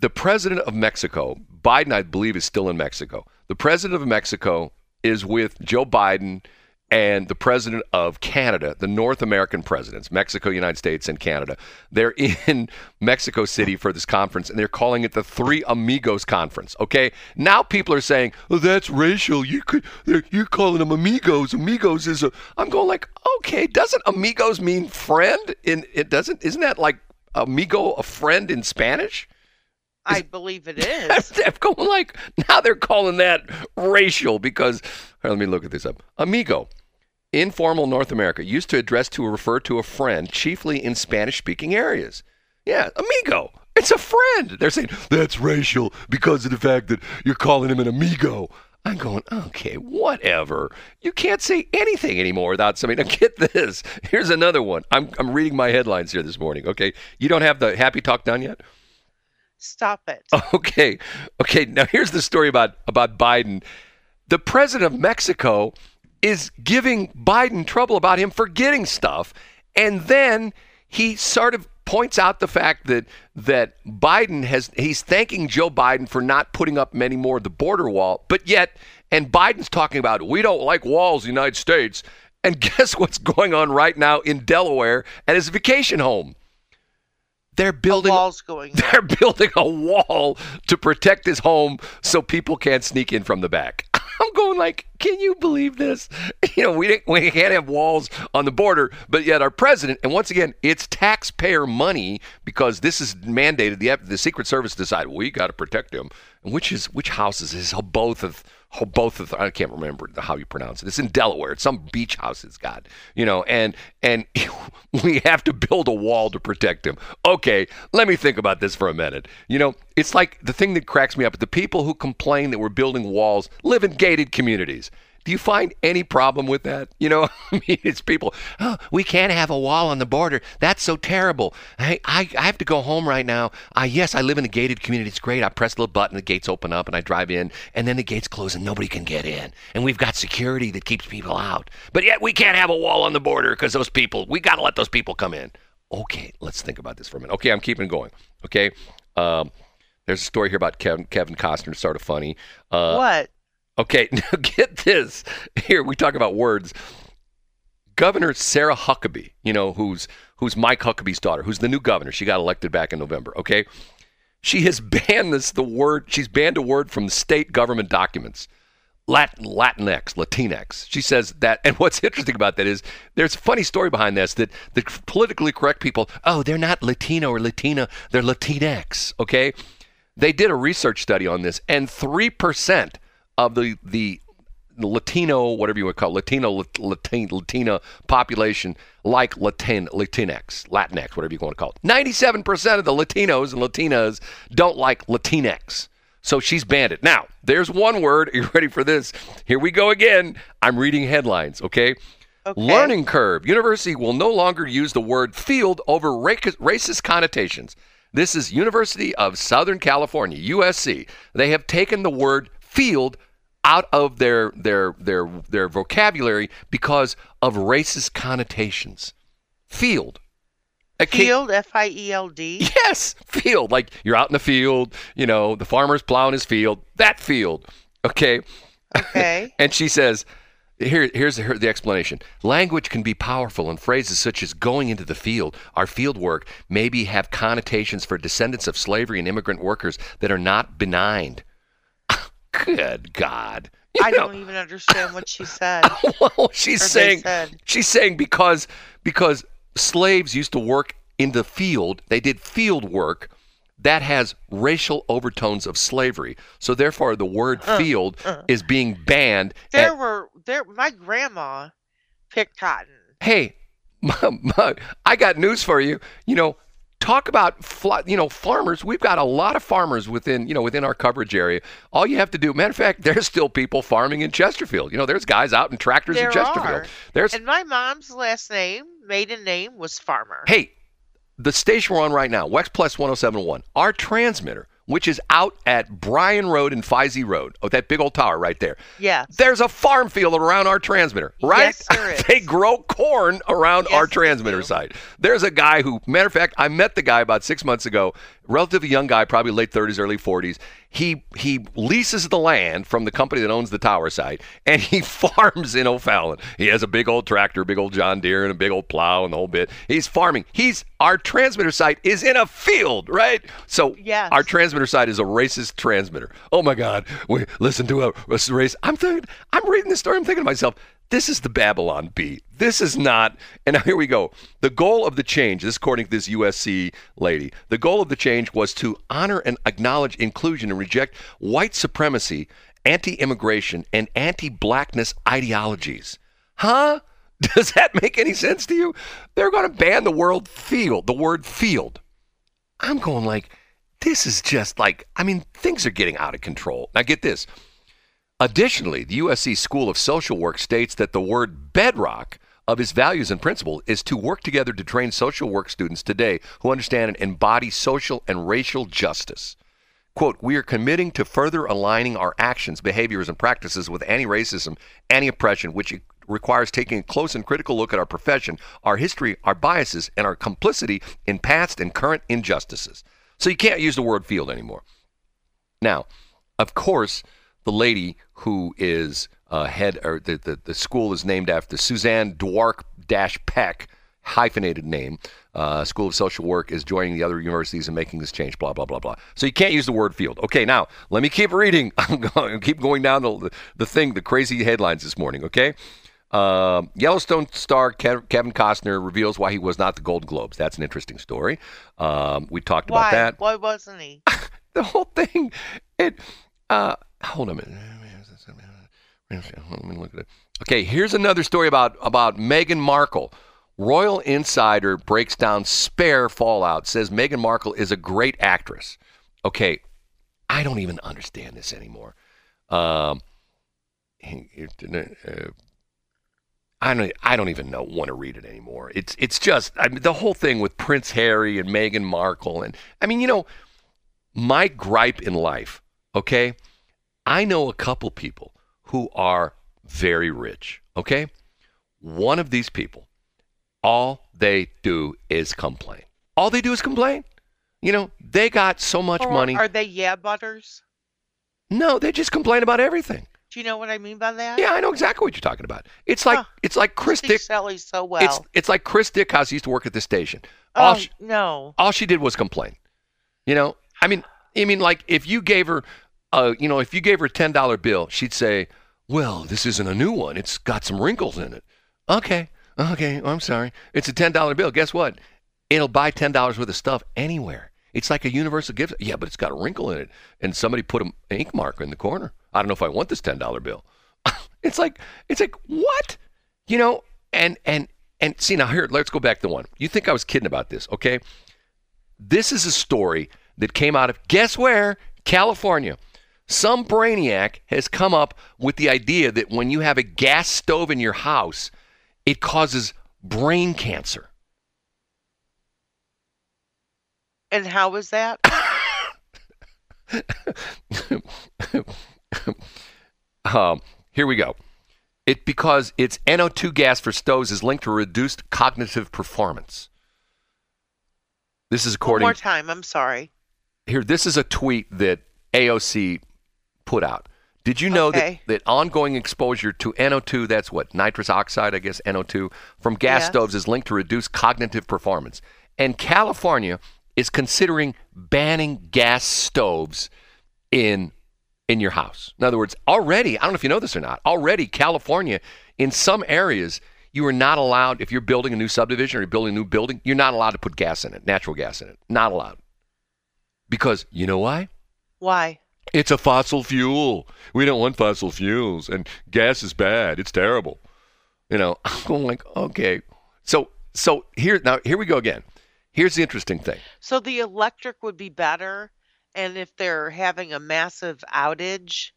Speaker 3: The president of Mexico, Biden, I believe, is still in Mexico. The president of Mexico is with Joe Biden and the president of Canada, the North American presidents, Mexico, United States, and Canada. They're in Mexico City for this conference, and they're calling it the Three Amigos Conference. Okay, now people are saying, "Oh, that's racial. You could, you're calling them amigos. Amigos is a." I'm going like, okay, doesn't amigos mean friend? In it doesn't. Isn't that like amigo a friend in Spanish?
Speaker 4: I believe it is.
Speaker 3: I'm going like now they're calling that racial because here, let me look at this up. Amigo, informal North America, used to address to refer to a friend, chiefly in Spanish-speaking areas. Yeah, amigo. It's a friend. They're saying that's racial because of the fact that you're calling him an amigo. I'm going, okay, whatever. You can't say anything anymore without somebody. Now get this. Here's another one. I'm, I'm reading my headlines here this morning. Okay, you don't have the happy talk done yet.
Speaker 4: Stop it.
Speaker 3: Okay. Okay. Now here's the story about about Biden. The president of Mexico is giving Biden trouble about him forgetting stuff, and then he sort of points out the fact that that Biden has he's thanking Joe Biden for not putting up many more of the border wall, but yet and Biden's talking about we don't like walls in the United States. And guess what's going on right now in Delaware at his vacation home? They're
Speaker 4: The
Speaker 3: building
Speaker 4: wall's going
Speaker 3: they're building a wall to protect his home so people can't sneak in from the back. I'm going like, can you believe this? You know, we didn't, we can't have walls on the border, but yet our president, and once again, it's taxpayer money because this is mandated. The the Secret Service decided we got to protect him. Which is which houses is this? of Hoboth. I can't remember how you pronounce it. It's in Delaware. It's some beach house. It's got you know, and and we have to build a wall to protect him. Okay, let me think about this for a minute. You know, it's like the thing that cracks me up. The people who complain that we're building walls live in gated communities. Do you find any problem with that? You know, I mean, it's people, oh, we can't have a wall on the border. That's so terrible. I, I, I have to go home right now. Uh, yes, I live in a gated community. It's great. I press a little button, the gates open up, and I drive in, and then the gates close, and nobody can get in. And we've got security that keeps people out. But yet we can't have a wall on the border because those people, we got to let those people come in. Okay, let's think about this for a minute. Okay, I'm keeping going. Okay. Um, there's a story here about Kevin, Kevin Costner, sort of funny. Uh,
Speaker 4: what?
Speaker 3: Okay, now get this. Here we talk about words. Governor Sarah Huckabee, you know, who's who's Mike Huckabee's daughter, who's the new governor. She got elected back in November. Okay, she has banned this the word. She's banned a word from the state government documents. Latin, Latinx, Latinx. She says that, and what's interesting about that is there's a funny story behind this that the politically correct people, oh, they're not Latino or Latina, they're Latinx. Okay, They did a research study on this, and three percent of the the Latino, whatever you would call it, Latino Latin, Latina population like Latin Latinx, Latinx, whatever you want to call it. Ninety-seven percent of the Latinos and Latinas don't like Latinx. So she's banned it. Now, there's one word. Are you ready for this? Here we go again. I'm reading headlines, okay?
Speaker 4: Okay.
Speaker 3: Learning curve. University will no longer use the word field over racist connotations. This is University of Southern California, USC. They have taken the word field out of their their their their vocabulary because of racist connotations. Field. Okay.
Speaker 4: Field, F I E L D.
Speaker 3: Yes, field. Like you're out in the field, you know, the farmer's plowing his field. That field. Okay.
Speaker 4: Okay.
Speaker 3: And she says, here, here's her, the explanation. Language can be powerful, and phrases such as going into the field, our field work, maybe have connotations for descendants of slavery and immigrant workers that are not benign. Good God. You
Speaker 4: I
Speaker 3: know,
Speaker 4: don't even understand what she said.
Speaker 3: well, she's saying she's saying because because slaves used to work in the field, they did field work that has racial overtones of slavery. So therefore the word uh, field uh. is being banned.
Speaker 4: There
Speaker 3: And-
Speaker 4: were there. My grandma picked cotton.
Speaker 3: hey, I got news for you. You know, talk about you know farmers. We've got a lot of farmers within you know within our coverage area. All you have to do, matter of fact, there's still people farming in Chesterfield. You know, there's guys out in tractors
Speaker 4: There
Speaker 3: in Chesterfield.
Speaker 4: are.
Speaker 3: There's
Speaker 4: And my mom's last name, maiden name, was Farmer.
Speaker 3: hey, the station we're on right now, Wex Plus 1071, our transmitter, which is out at Bryan Road and Feisey Road, oh, that big old tower right there.
Speaker 4: Yeah.
Speaker 3: There's a farm field around our transmitter, right?
Speaker 4: Yes,
Speaker 3: they grow corn around
Speaker 4: Yes,
Speaker 3: our transmitter site. There's a guy who, matter of fact, I met the guy about six months ago, relatively young guy, probably late 30s, early 40s. He he leases the land from the company that owns the tower site, and he farms in O'Fallon. He has a big old tractor, a big old John Deere, and a big old plow, and the whole bit. He's farming. He's our transmitter site is in a field, right? So
Speaker 4: Yes.
Speaker 3: our transmitter site is a racist transmitter. Oh my God! We listen to a, a race. I'm thinking. I'm reading this story. I'm thinking to myself, this is the Babylon Bee. This is not. And here we go. The goal of the change, this is according to this USC lady, the goal of the change was to honor and acknowledge inclusion and reject white supremacy, anti-immigration, and anti-blackness ideologies. Huh? Does that make any sense to you? They're going to ban the word field, the word field. I'm going like, this is just like, I mean, things are getting out of control. Now, get this. Additionally, the USC School of Social Work states that the word bedrock of its values and principle is to work together to train social work students today who understand and embody social and racial justice. Quote, we are committing to further aligning our actions, behaviors, and practices with anti racism, anti oppression, which requires taking a close and critical look at our profession, our history, our biases, and our complicity in past and current injustices. So you can't use the word field anymore. Now, of course, the lady who is uh, head, or the, the, the school is named after Suzanne Dworak Dash Peck, hyphenated name. Uh, school of Social Work is joining the other universities and making this change, blah, blah, blah, blah. So you can't use the word field. Okay, now, let me keep reading. I'm going to keep going down the, the thing, the crazy headlines this morning, okay? Um Yellowstone star Kev- Kevin Costner reveals why he was not the Golden Globes. That's an interesting story. Um, we talked
Speaker 4: Why?
Speaker 3: about that
Speaker 4: Why wasn't he?
Speaker 3: the whole thing. It. Uh, hold on a minute. Let me look at it. Okay, here's another story about about Meghan Markle. Royal Insider breaks down spare fallout. Says Meghan Markle is a great actress. Okay, I don't even understand this anymore. Um, I don't. I don't even know. Want to read it anymore? It's. It's just. I mean, the whole thing with Prince Harry and Meghan Markle, and I mean, you know, my gripe in life. Okay, I know a couple people who are very rich. Okay, one of these people, all they do is complain. All they do is complain. You know, they got so much
Speaker 4: Or
Speaker 3: money.
Speaker 4: Are they yeah butters?
Speaker 3: No, they just complain about everything.
Speaker 4: Do you know what I mean by that?
Speaker 3: Yeah, I know exactly what you're talking about. It's like
Speaker 4: Huh.
Speaker 3: it's like Chris Dick.
Speaker 4: sells so well.
Speaker 3: It's it's like Chris Dickhouse used to work at the station. All
Speaker 4: oh
Speaker 3: she,
Speaker 4: no.
Speaker 3: all she did was complain. You know, I mean, I mean, like if you gave her, uh, you know, if you gave her a ten dollar bill, she'd say, "Well, this isn't a new one. It's got some wrinkles in it." Okay, okay, I'm sorry. It's a ten dollar bill. Guess what? It'll buy ten dollars worth of stuff anywhere. It's like a universal gift. Yeah, but it's got a wrinkle in it, and somebody put an ink marker in the corner. I don't know if I want this ten dollar bill. it's like it's like what, you know? And and and see now here, let's go back to one. You think I was kidding about this? Okay, this is a story that came out of guess where? California. Some brainiac has come up with the idea that when you have a gas stove in your house, it causes brain cancer.
Speaker 4: And how was that?
Speaker 3: um, here we go. It because its NO2 gas for stoves is linked to reduced cognitive performance. This is
Speaker 4: One
Speaker 3: according
Speaker 4: more time. I'm sorry.
Speaker 3: here. This is a tweet that AOC put out. Did you know
Speaker 4: Okay.
Speaker 3: that, that ongoing exposure to NO2, that's what, nitrous oxide, I guess, NO2, from gas
Speaker 4: Yes.
Speaker 3: stoves is linked to reduced cognitive performance? And California is considering banning gas stoves in in your house. In other words, already, I don't know if you know this or not, already California, in some areas, you are not allowed, if you're building a new subdivision or you're building a new building, you're not allowed to put gas in it, natural gas in it. Not allowed. Because you know why?
Speaker 4: Why?
Speaker 3: It's a fossil fuel. We don't want fossil fuels, and gas is bad. It's terrible. You know, I'm going like, okay. So, so here now, here we go again. Here's the interesting thing.
Speaker 4: So the electric would be better, and if they're having a massive outage,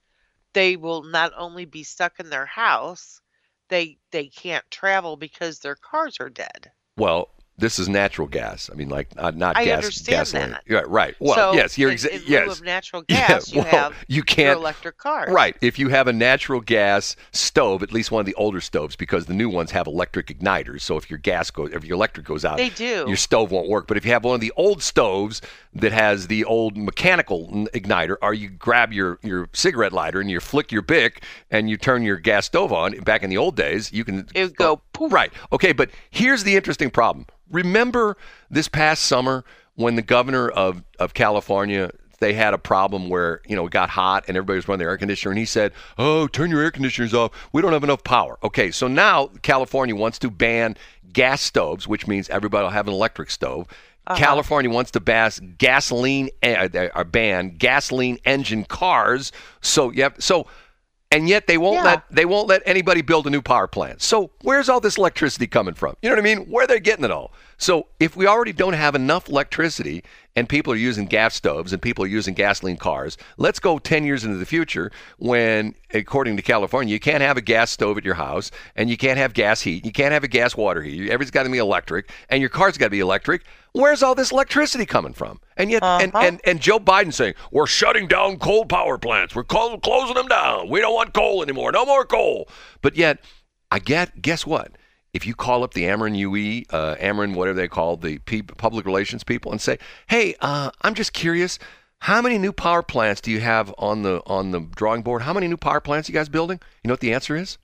Speaker 4: they will not only be stuck in their house, they they can't travel because their cars are dead.
Speaker 3: Well, this is natural gas. I mean, like not, not
Speaker 4: I
Speaker 3: gas.
Speaker 4: understand
Speaker 3: gasoline.
Speaker 4: that.
Speaker 3: Right, right. Well,
Speaker 4: so
Speaker 3: yes, you're
Speaker 4: in,
Speaker 3: exa-
Speaker 4: in lieu
Speaker 3: yes.
Speaker 4: of natural
Speaker 3: Yeah,
Speaker 4: gas, you
Speaker 3: well,
Speaker 4: have
Speaker 3: you
Speaker 4: your
Speaker 3: can't
Speaker 4: electric car.
Speaker 3: Right. If you have a natural gas stove, at least one of the older stoves, because the new ones have electric igniters. So if your gas goes, if your electric goes out,
Speaker 4: They do.
Speaker 3: Your stove won't work. But if you have one of the old stoves that has the old mechanical igniter, or you grab your your cigarette lighter and you flick your bic and you turn your gas stove on. Back in the old days, you can
Speaker 4: It would go poof.
Speaker 3: Right. Okay. But here's the interesting problem. Remember this past summer when the governor of, of California they had a problem where you know it got hot and everybody was running their air conditioner and he said, "Oh, turn your air conditioners off. We don't have enough power." Okay, so now California wants to ban gas stoves, which means everybody will have an electric stove. California wants to bass gasoline uh, uh, ban gasoline engine cars. So yep. So and yet they won't
Speaker 4: Yeah.
Speaker 3: let they won't let anybody build a new power plant. So where's all this electricity coming from? You know what I mean? Where are they getting it all? So if we already don't have enough electricity and people are using gas stoves and people are using gasoline cars, let's go 10 years into the future when according to California you can't have a gas stove at your house and you can't have gas heat, you can't have a gas water heater. Everything's got to be electric and your car's got to be electric. Where's all this electricity coming from? And yet and,
Speaker 4: Uh-huh.
Speaker 3: and and Joe Biden saying, "We're shutting down coal power plants. We're clo- closing them down. We don't want coal anymore. No more coal." But yet, I get guess what? If you call up the Ameren UE, uh, Ameren, whatever they call the pe- public relations people, and say, "Hey, uh, I'm just curious, how many new power plants do you have on the on the drawing board? How many new power plants you guys building?" You know what the answer is?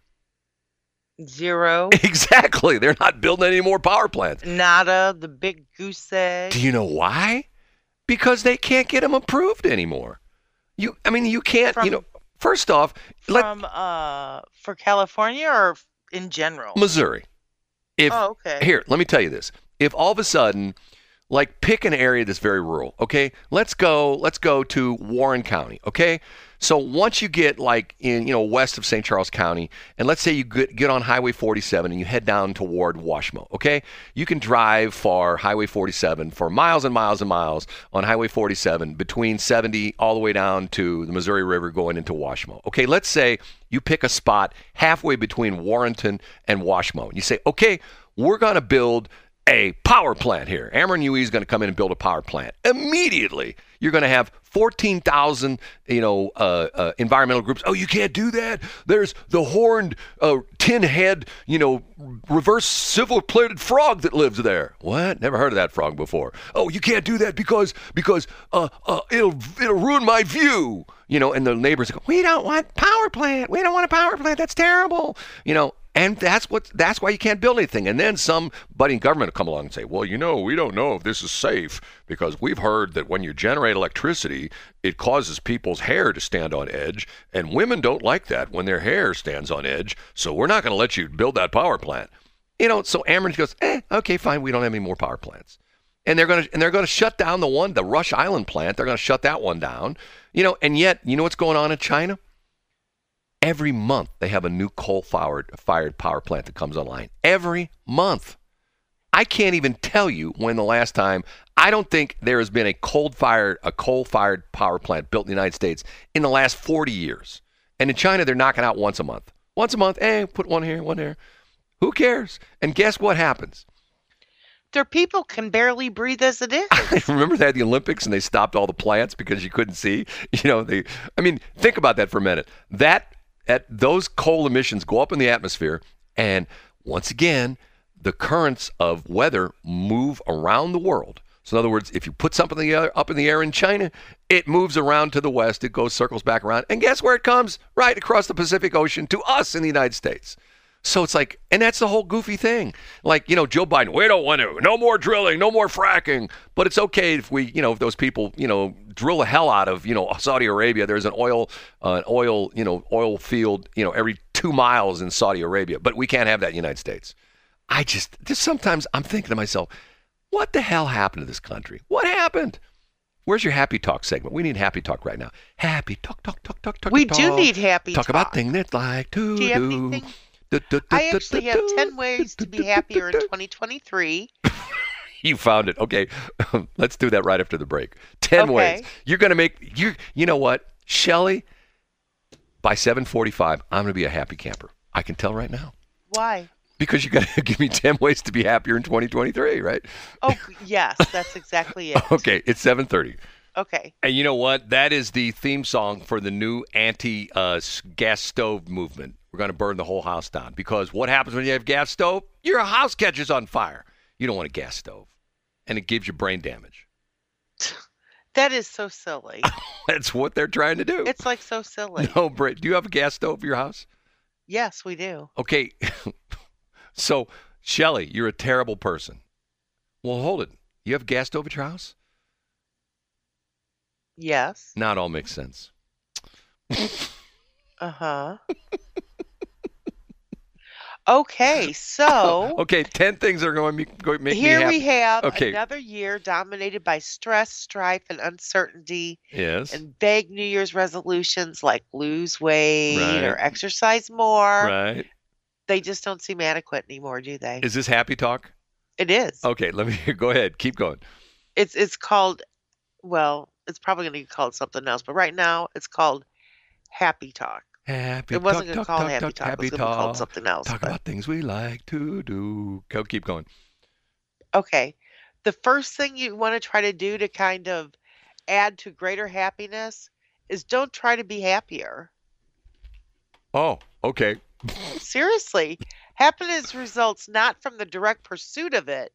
Speaker 4: Zero.
Speaker 3: Exactly. They're not building any more power plants.
Speaker 4: Nada, the big goose egg.
Speaker 3: Do you know why? Because they can't get them approved anymore. You, I mean, you can't. you know, first off, let
Speaker 5: uh for California or in general?
Speaker 3: Missouri. If
Speaker 5: oh, okay.
Speaker 3: here, let me tell you this: if all of a sudden, like, pick an area that's very rural. Okay, let's go. Let's go to Warren County. Okay, so once you get like in you know west of St. Charles County, and let's say you get, get on Highway 47 and you head down toward Washmo. Okay, you can drive for Highway 47 for miles and miles and miles on Highway 47 between 70 all the way down to the Missouri River going into Washmo. Okay, let's say you pick a spot halfway between Warrenton and Washmo, and you say, okay, we're going to build a power plant here. Ameren UE is going to come in and build a power plant. Immediately, you're going to have 14,000, you know, uh, uh, environmental groups. Oh, you can't do that. There's the horned, uh, tin head, you know, reverse silver plated frog that lives there. What? Never heard of that frog before. Oh, you can't do that because because uh, uh, it'll it'll ruin my view. You know, and the neighbors go, we don't want power plant. We don't want a power plant. That's terrible. You know, and that's what that's why you can't build anything. And then somebody in government will come along and say, "Well, you know, we don't know if this is safe because we've heard that when you generate electricity, it causes people's hair to stand on edge, and women don't like that when their hair stands on edge. So we're not going to let you build that power plant." You know, so Ameren goes, "Eh, okay, fine. We don't have any more power plants." and they're going to and they're going to shut down the one, the Rush Island plant. They're going to shut that one down. You know, and yet, you know what's going on in China? Every month they have a new coal-fired fired power plant that comes online. Every month. I can't even tell you when the last time I don't think there has been a coal-fired a coal-fired power plant built in the United States in the last 40 years. And in China they're knocking out once a month. Once a month, hey, put one here, one there. Who cares? And guess what happens?
Speaker 4: Their people can barely breathe as it is.
Speaker 3: Remember they had the Olympics and they stopped all the plants because you couldn't see. You know, they. I mean, think about that for a minute. That at those coal emissions go up in the atmosphere, and once again, the currents of weather move around the world. So in other words, if you put something up in the air in China, it moves around to the west. It goes circles back around, and guess where it comes? Right across the Pacific Ocean to us in the United States. So it's like, and that's the whole goofy thing. Like, you know, Joe Biden, we don't want to, no more drilling, no more fracking. But it's okay if we, you know, if those people, you know, drill the hell out of, you know, Saudi Arabia. There's an oil, uh, an oil, you know, oil field, you know, every two miles in Saudi Arabia. But we can't have that in the United States. I just, just sometimes I'm thinking to myself, what the hell happened to this country? What happened? Where's your happy talk segment? We need happy talk right now. Happy talk, talk, talk, talk, talk.
Speaker 4: We
Speaker 3: talk.
Speaker 4: do need happy
Speaker 3: talk
Speaker 4: Talk about
Speaker 3: things that like to
Speaker 4: Do
Speaker 3: do.
Speaker 4: I actually have 10 ways to be happier in 2023.
Speaker 3: You found it. Okay. Let's do that right after the break. 10 ways. You're going to make you you know what? Shelly by 7:45 I'm going to be a happy camper. I can tell right now.
Speaker 4: Why?
Speaker 3: Because you got to give me 10 ways to be happier in 2023, right?
Speaker 4: Oh, yes, that's exactly it.
Speaker 3: Okay, it's 7:30.
Speaker 4: Okay.
Speaker 3: And you know what? That is the theme song for the new anti uh, gas stove movement. We're going to burn the whole house down because what happens when you have gas stove? Your house catches on fire. You don't want a gas stove, and it gives you brain damage.
Speaker 4: That is so silly.
Speaker 3: That's what they're trying to do.
Speaker 4: It's like so silly.
Speaker 3: no, brain. Do you have a gas stove for your house?
Speaker 4: Yes, we do.
Speaker 3: Okay. so, Shelly, you're a terrible person. Well, hold it. You have a gas stove at your house?
Speaker 4: Yes.
Speaker 3: Not all makes sense.
Speaker 4: Uh huh. Okay, oh, so
Speaker 3: Okay, 10 things are going to make, going to make me
Speaker 4: here we have
Speaker 3: Okay.
Speaker 4: another year dominated by stress, strife, and uncertainty,
Speaker 3: yes.
Speaker 4: and vague New Year's resolutions like lose weight or exercise more.
Speaker 3: Right.
Speaker 4: They just don't seem adequate anymore, do they?
Speaker 3: Is this happy talk?
Speaker 4: it is.
Speaker 3: Okay, let me go ahead. Keep going.
Speaker 4: It's it's called. Well, it's probably going to be called something else, but right now it's called Happy Talk.
Speaker 3: Happy
Speaker 4: It wasn't
Speaker 3: talk, talk,
Speaker 4: call
Speaker 3: talk,
Speaker 4: Happy
Speaker 3: talk, happy
Speaker 4: It was going to be called
Speaker 3: talk.
Speaker 4: something else.
Speaker 3: Talk
Speaker 4: but-
Speaker 3: about things we like to do. Go, keep going.
Speaker 4: Okay. The first thing you want to try to do to kind of add to greater happiness is don't try to be happier.
Speaker 3: Oh, okay.
Speaker 4: Seriously, happiness results not from the direct pursuit of it,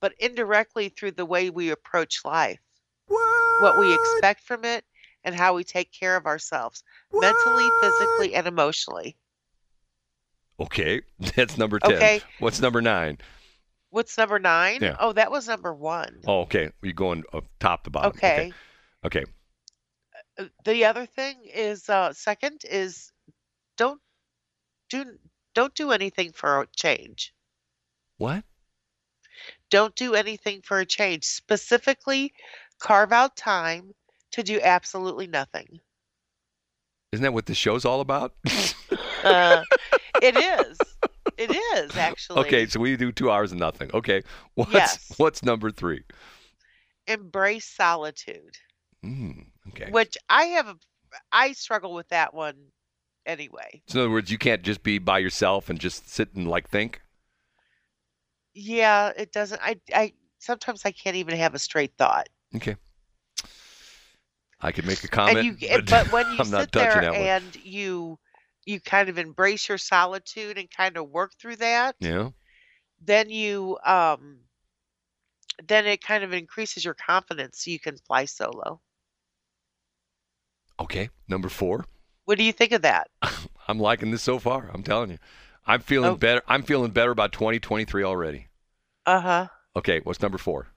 Speaker 4: but indirectly through the way we approach life, what we expect from it, and how we take care of ourselves mentally, physically, and emotionally.
Speaker 3: Okay, that's number 10.
Speaker 4: Okay.
Speaker 3: What's number nine?
Speaker 4: What's number nine?
Speaker 3: Yeah.
Speaker 4: Oh, that was number one.
Speaker 3: Oh, okay. You're going top to bottom.
Speaker 4: okay.
Speaker 3: Okay.
Speaker 4: Uh, The other thing is uh, second is don't do don't do anything for a change.
Speaker 3: What?
Speaker 4: Don't do anything for a change. Specifically, carve out time to do absolutely nothing.
Speaker 3: Isn't that what the show's all about?
Speaker 4: Uh, it is. It is actually.
Speaker 3: okay, so we do two hours of nothing. Okay. What's
Speaker 4: Yes.
Speaker 3: what's number three?
Speaker 4: Embrace solitude,
Speaker 3: Mm, okay.
Speaker 4: which I have. A, I struggle with that one anyway.
Speaker 3: So in other words, you can't just be by yourself and just sit and like think.
Speaker 4: Yeah, it doesn't. I. I sometimes I can't even have a straight thought.
Speaker 3: Okay. I could make a comment,
Speaker 4: and you, but when you sit there
Speaker 3: that one.
Speaker 4: and you you kind of embrace your solitude and kind of work through that,
Speaker 3: Yeah.
Speaker 4: then you um then it kind of increases your confidence so you can fly solo.
Speaker 3: Okay. Number four.
Speaker 4: What do you think of that?
Speaker 3: I'm liking this so far. I'm telling you. I'm feeling
Speaker 4: Oh.
Speaker 3: better. I'm feeling better about 2023 already.
Speaker 4: Uh-huh.
Speaker 3: Okay. What's number four?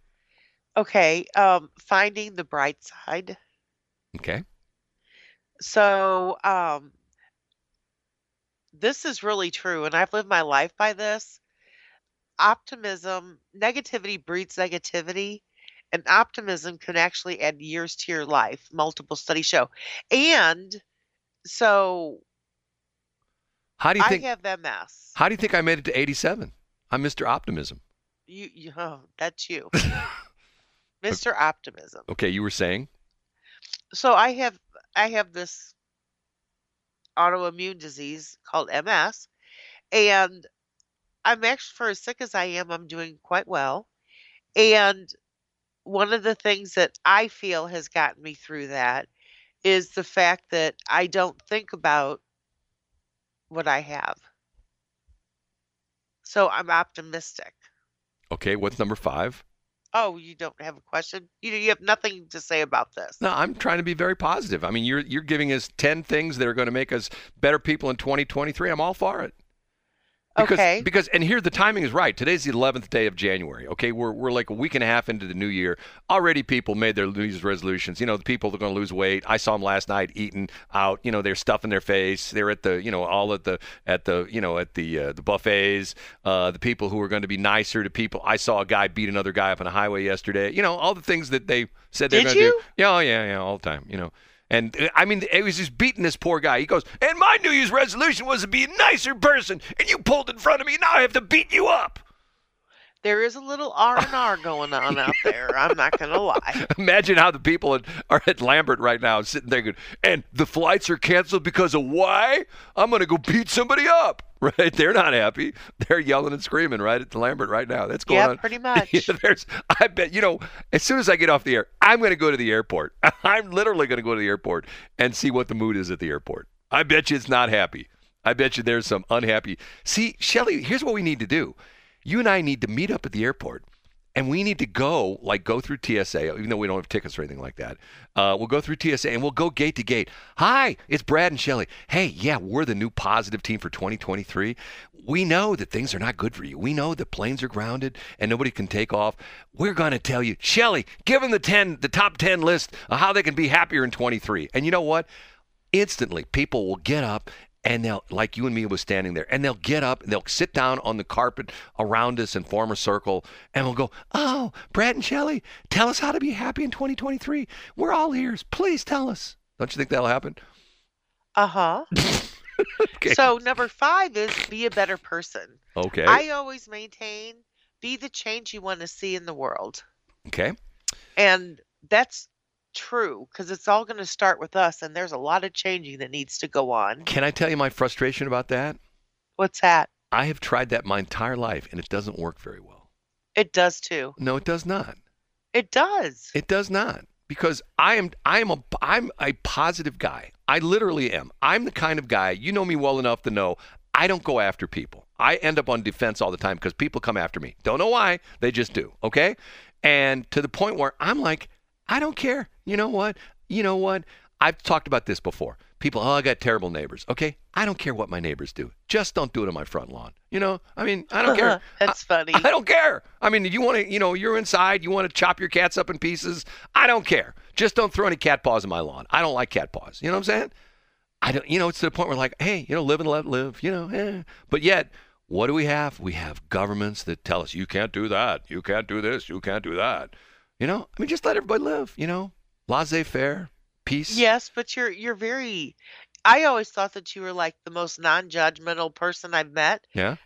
Speaker 4: Okay. Um finding the bright side.
Speaker 3: Okay.
Speaker 4: So, um this is really true and I've lived my life by this. Optimism, negativity breeds negativity, and optimism can actually add years to your life. Multiple studies show. And so
Speaker 3: How do you
Speaker 4: I
Speaker 3: think?
Speaker 4: have MS.
Speaker 3: How do you think I made it to 87? I'm Mr. Optimism.
Speaker 4: You, you oh, that's you. Mr. Optimism.
Speaker 3: Okay, you were saying?
Speaker 4: So I have I have this autoimmune disease called MS and I'm actually for as sick as I am, I'm doing quite well. And one of the things that I feel has gotten me through that is the fact that I don't think about what I have. So I'm optimistic.
Speaker 3: Okay, what's number five?
Speaker 4: Oh, you don't have a question? You you have nothing to say about this.
Speaker 3: No, I'm trying to be very positive. I mean, you're you're giving us 10 things that are going to make us better people in 2023. I'm all for it. Because,
Speaker 4: Okay.
Speaker 3: Because and here the timing is right. Today's the 11th day of January. Okay, we're we're like a week and a half into the new year. Already, people made their New Year's resolutions. You know, the people that are going to lose weight. I saw them last night eating out. You know, they're stuffing their face. They're at the you know all at the at the you know at the uh, the buffets. Uh, the people who are going to be nicer to people. I saw a guy beat another guy up on a highway yesterday. You know, all the things that they said they're going to do. Yeah, oh, yeah, yeah, all the time. You know. And uh, I mean, it was just beating this poor guy. He goes, and my New Year's resolution was to be a nicer person, and you pulled in front of me. Now I have to beat you up.
Speaker 4: There is a little R and R going on out there. I'm not gonna lie.
Speaker 3: Imagine how the people at, are at Lambert right now sitting there going, and the flights are canceled because of why? I'm going to go beat somebody up. Right? They're not happy. They're yelling and screaming right at the Lambert right now. That's going
Speaker 4: Yeah,
Speaker 3: on.
Speaker 4: pretty much.
Speaker 3: Yeah, there's, I bet, you know, as soon as I get off the air, I'm going to go to the airport. I'm literally going to go to the airport and see what the mood is at the airport. I bet you it's not happy. I bet you there's some unhappy. See, Shelly, here's what we need to do. You and I need to meet up at the airport and we need to go like go through TSA, even though we don't have tickets or anything like that. Uh, we'll go through TSA and we'll go gate to gate. Hi, it's Brad and Shelly. Hey, yeah, we're the new positive team for 2023. We know that things are not good for you. We know that planes are grounded and nobody can take off. We're going to tell you, Shelly, give them the 10, the top 10 list of how they can be happier in 23. And you know what? Instantly, people will get up and they'll like you and me was standing there and they'll get up and they'll sit down on the carpet around us and form a circle and we'll go oh brad and Shelley, tell us how to be happy in 2023 we're all ears. Please tell us. Don't you think that'll happen?
Speaker 4: Uh huh.
Speaker 3: okay
Speaker 4: So number five is be a better person.
Speaker 3: okay.
Speaker 4: I always maintain be the change you want to see in the world,
Speaker 3: okay.
Speaker 4: And that's true because it's all going to start with us, and there's a lot of changing that needs to go on.
Speaker 3: can i tell you my frustration about that
Speaker 4: What's that?
Speaker 3: i have tried that my entire life and it doesn't work very well
Speaker 4: It does too.
Speaker 3: no it does not
Speaker 4: It does.
Speaker 3: It does not because I am I am a I'm a positive guy. I literally am. I'm the kind of guy you know me well enough to know I don't go after people. I end up on defense all the time because people come after me. Don't know why, they just do. Okay, and to the point where I'm like, I don't care. You know what? You know what? I've talked about this before. People, oh, I got terrible neighbors. Okay, I don't care what my neighbors do. Just don't do it on my front lawn. You know, I mean, I don't care.
Speaker 4: That's funny.
Speaker 3: I don't care. I mean, you want to, you know, you're inside, you want to chop your cats up in pieces. I don't care. Just don't throw any cat paws in my lawn. I don't like cat paws. You know what I'm saying? I don't, you know, it's to the point where like, hey, you know, live and let live, you know, eh. But yet, what do we have? We have governments that tell us you can't do that, you can't do this, you can't do that. You know, I mean, just let everybody live. You know, laissez-faire, peace.
Speaker 4: Yes, but you're you're very. I always thought that you were like the most non-judgmental person I've met.
Speaker 3: Yeah.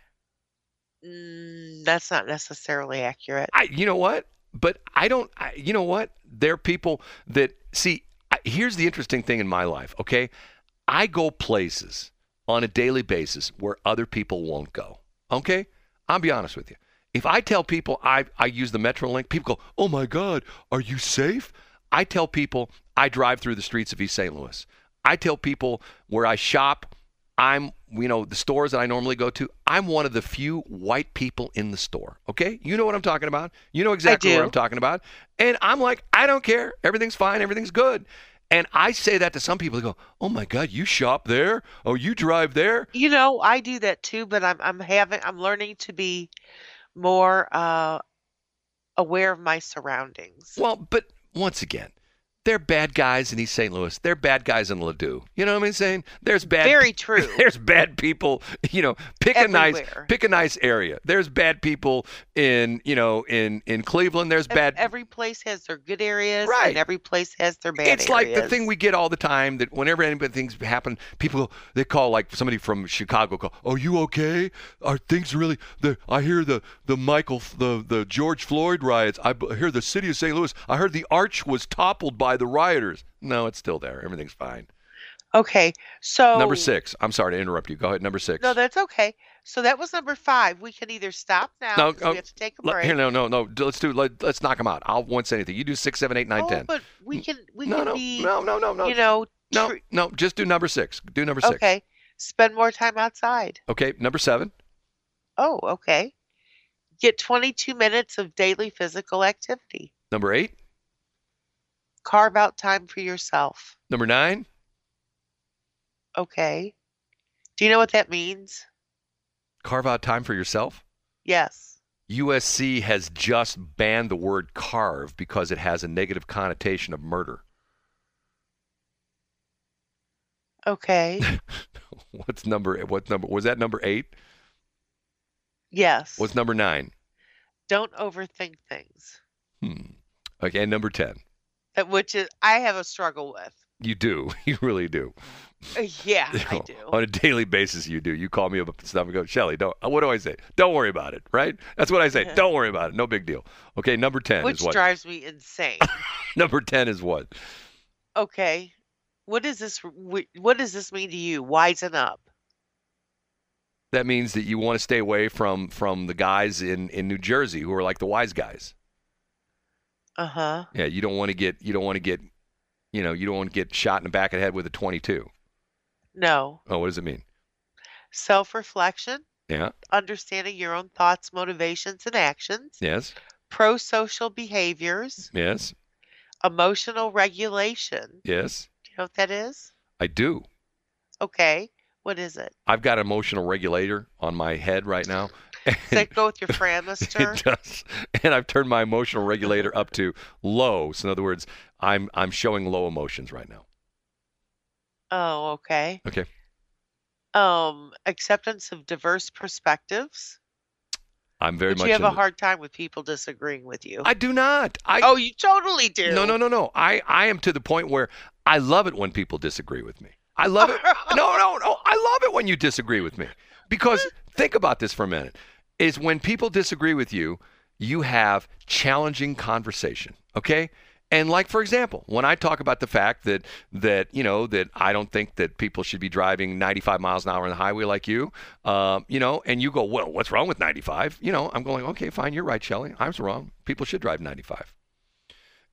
Speaker 4: Mm, that's not necessarily accurate.
Speaker 3: I, you know what? But I don't. I, you know what? There are people that see. I, here's the interesting thing in my life. Okay, I go places on a daily basis where other people won't go. Okay, I'll be honest with you. If I tell people I I use the MetroLink, people go, "Oh my God, are you safe?" I tell people I drive through the streets of East St. Louis. I tell people where I shop, I'm, you know, the stores that I normally go to, I'm one of the few white people in the store. Okay? You know what I'm talking about. You know exactly what. I'm talking about. And I'm like, I don't care. Everything's fine. Everything's good. And I say that to some people. They go, Oh my God, you shop there? Oh, you drive there?
Speaker 4: You know, I do that too, but I'm I'm having I'm learning to be more uh aware of my surroundings.
Speaker 3: Well, but once again, They're bad guys in East St. Louis. They're bad guys in Ladue. You know what I'm saying? There's bad.
Speaker 4: Very true.
Speaker 3: There's bad people. You know, pick a nice pick a nice area. There's bad people in you know in in Cleveland. There's bad.
Speaker 4: Every place has their good areas,
Speaker 3: Right.
Speaker 4: and every place has their bad areas.
Speaker 3: it's like the thing we get all the time that whenever anybody things happen, people they call like somebody from Chicago call, "Are you okay? Are things really?" The I hear the the Michael the the George Floyd riots. I hear the city of St. Louis. I heard the arch was toppled by the rioters. No, it's still there. Everything's fine.
Speaker 4: Okay, so
Speaker 3: Number six. I'm sorry to interrupt you. Go ahead. Number six.
Speaker 4: No, that's okay. So that was number five. We can either stop now
Speaker 3: No, oh,
Speaker 4: we have to take a break.
Speaker 3: here, no, no, no. Let's do. Let, let's knock them out. I won't say anything. You do six, seven, eight, nine,
Speaker 4: oh,
Speaker 3: ten.
Speaker 4: but we can we
Speaker 3: no,
Speaker 4: can
Speaker 3: no,
Speaker 4: be
Speaker 3: no, no, no, no,
Speaker 4: you know
Speaker 3: no,
Speaker 4: tr-
Speaker 3: no. Just do number six. Do number six.
Speaker 4: okay. Spend more time outside.
Speaker 3: Okay. Number seven.
Speaker 4: Oh, okay. Get 22 minutes of daily physical activity.
Speaker 3: Number eight.
Speaker 4: Carve out time for yourself.
Speaker 3: Number nine.
Speaker 4: Okay. Do you know what that means?
Speaker 3: Carve out time for yourself?
Speaker 4: Yes.
Speaker 3: USC has just banned the word carve because it has a negative connotation of murder.
Speaker 4: Okay.
Speaker 3: what's number what number was that number 8?
Speaker 4: Yes.
Speaker 3: What's number 9?
Speaker 4: Don't overthink things.
Speaker 3: Hmm. Okay, and number
Speaker 4: 10 which is I have a struggle with.
Speaker 3: You do. You really do.
Speaker 4: Uh, Yeah,
Speaker 3: You
Speaker 4: I do.
Speaker 3: On a daily basis, you do. You call me up and stuff and go, Shelly, don't. What do I say? Don't worry about it, right? That's what I say. don't worry about it. No big deal. Okay, number ten
Speaker 4: Which
Speaker 3: is what?
Speaker 4: drives me insane.
Speaker 3: Number ten is what?
Speaker 4: okay. What does this what does this mean to you? Wisen up.
Speaker 3: That means that you want to stay away from from the guys in in New Jersey who are like the wise guys.
Speaker 4: Uh-huh.
Speaker 3: Yeah, you don't want to get you don't want to get you know, you don't want to get shot in the back of the head with a 22.
Speaker 4: No.
Speaker 3: Oh, what does it mean?
Speaker 4: Self-reflection,
Speaker 3: Yeah.
Speaker 4: understanding your own thoughts, motivations, and actions,
Speaker 3: Yes.
Speaker 4: pro-social behaviors,
Speaker 3: Yes.
Speaker 4: emotional regulation.
Speaker 3: Yes.
Speaker 4: Do you know what that is?
Speaker 3: I do.
Speaker 4: Okay. What is it?
Speaker 3: I've got an emotional regulator on my head right now.
Speaker 4: Does that go with your Framister?
Speaker 3: It does. And I've turned my emotional regulator up to low. So in other words, I'm I'm showing low emotions right now.
Speaker 4: Oh, okay.
Speaker 3: Okay.
Speaker 4: Um, acceptance of diverse perspectives.
Speaker 3: I'm very
Speaker 4: but
Speaker 3: much
Speaker 4: you have a
Speaker 3: into-
Speaker 4: hard time with people disagreeing with you.
Speaker 3: I do not. I
Speaker 4: oh, you totally do.
Speaker 3: No, no, no, no. I, I am to the point where I love it when people disagree with me. I love it. no, no, no. I love it when you disagree with me. Because think about this for a minute. Is when people disagree with you, you have challenging conversation. Okay? And like for example, when I talk about the fact that that you know that I don't think that people should be driving 95 miles an hour on the highway like you, um, you know, and you go, well, what's wrong with 95? You know, I'm going, okay, fine, you're right, Shelley. I was wrong. People should drive 95.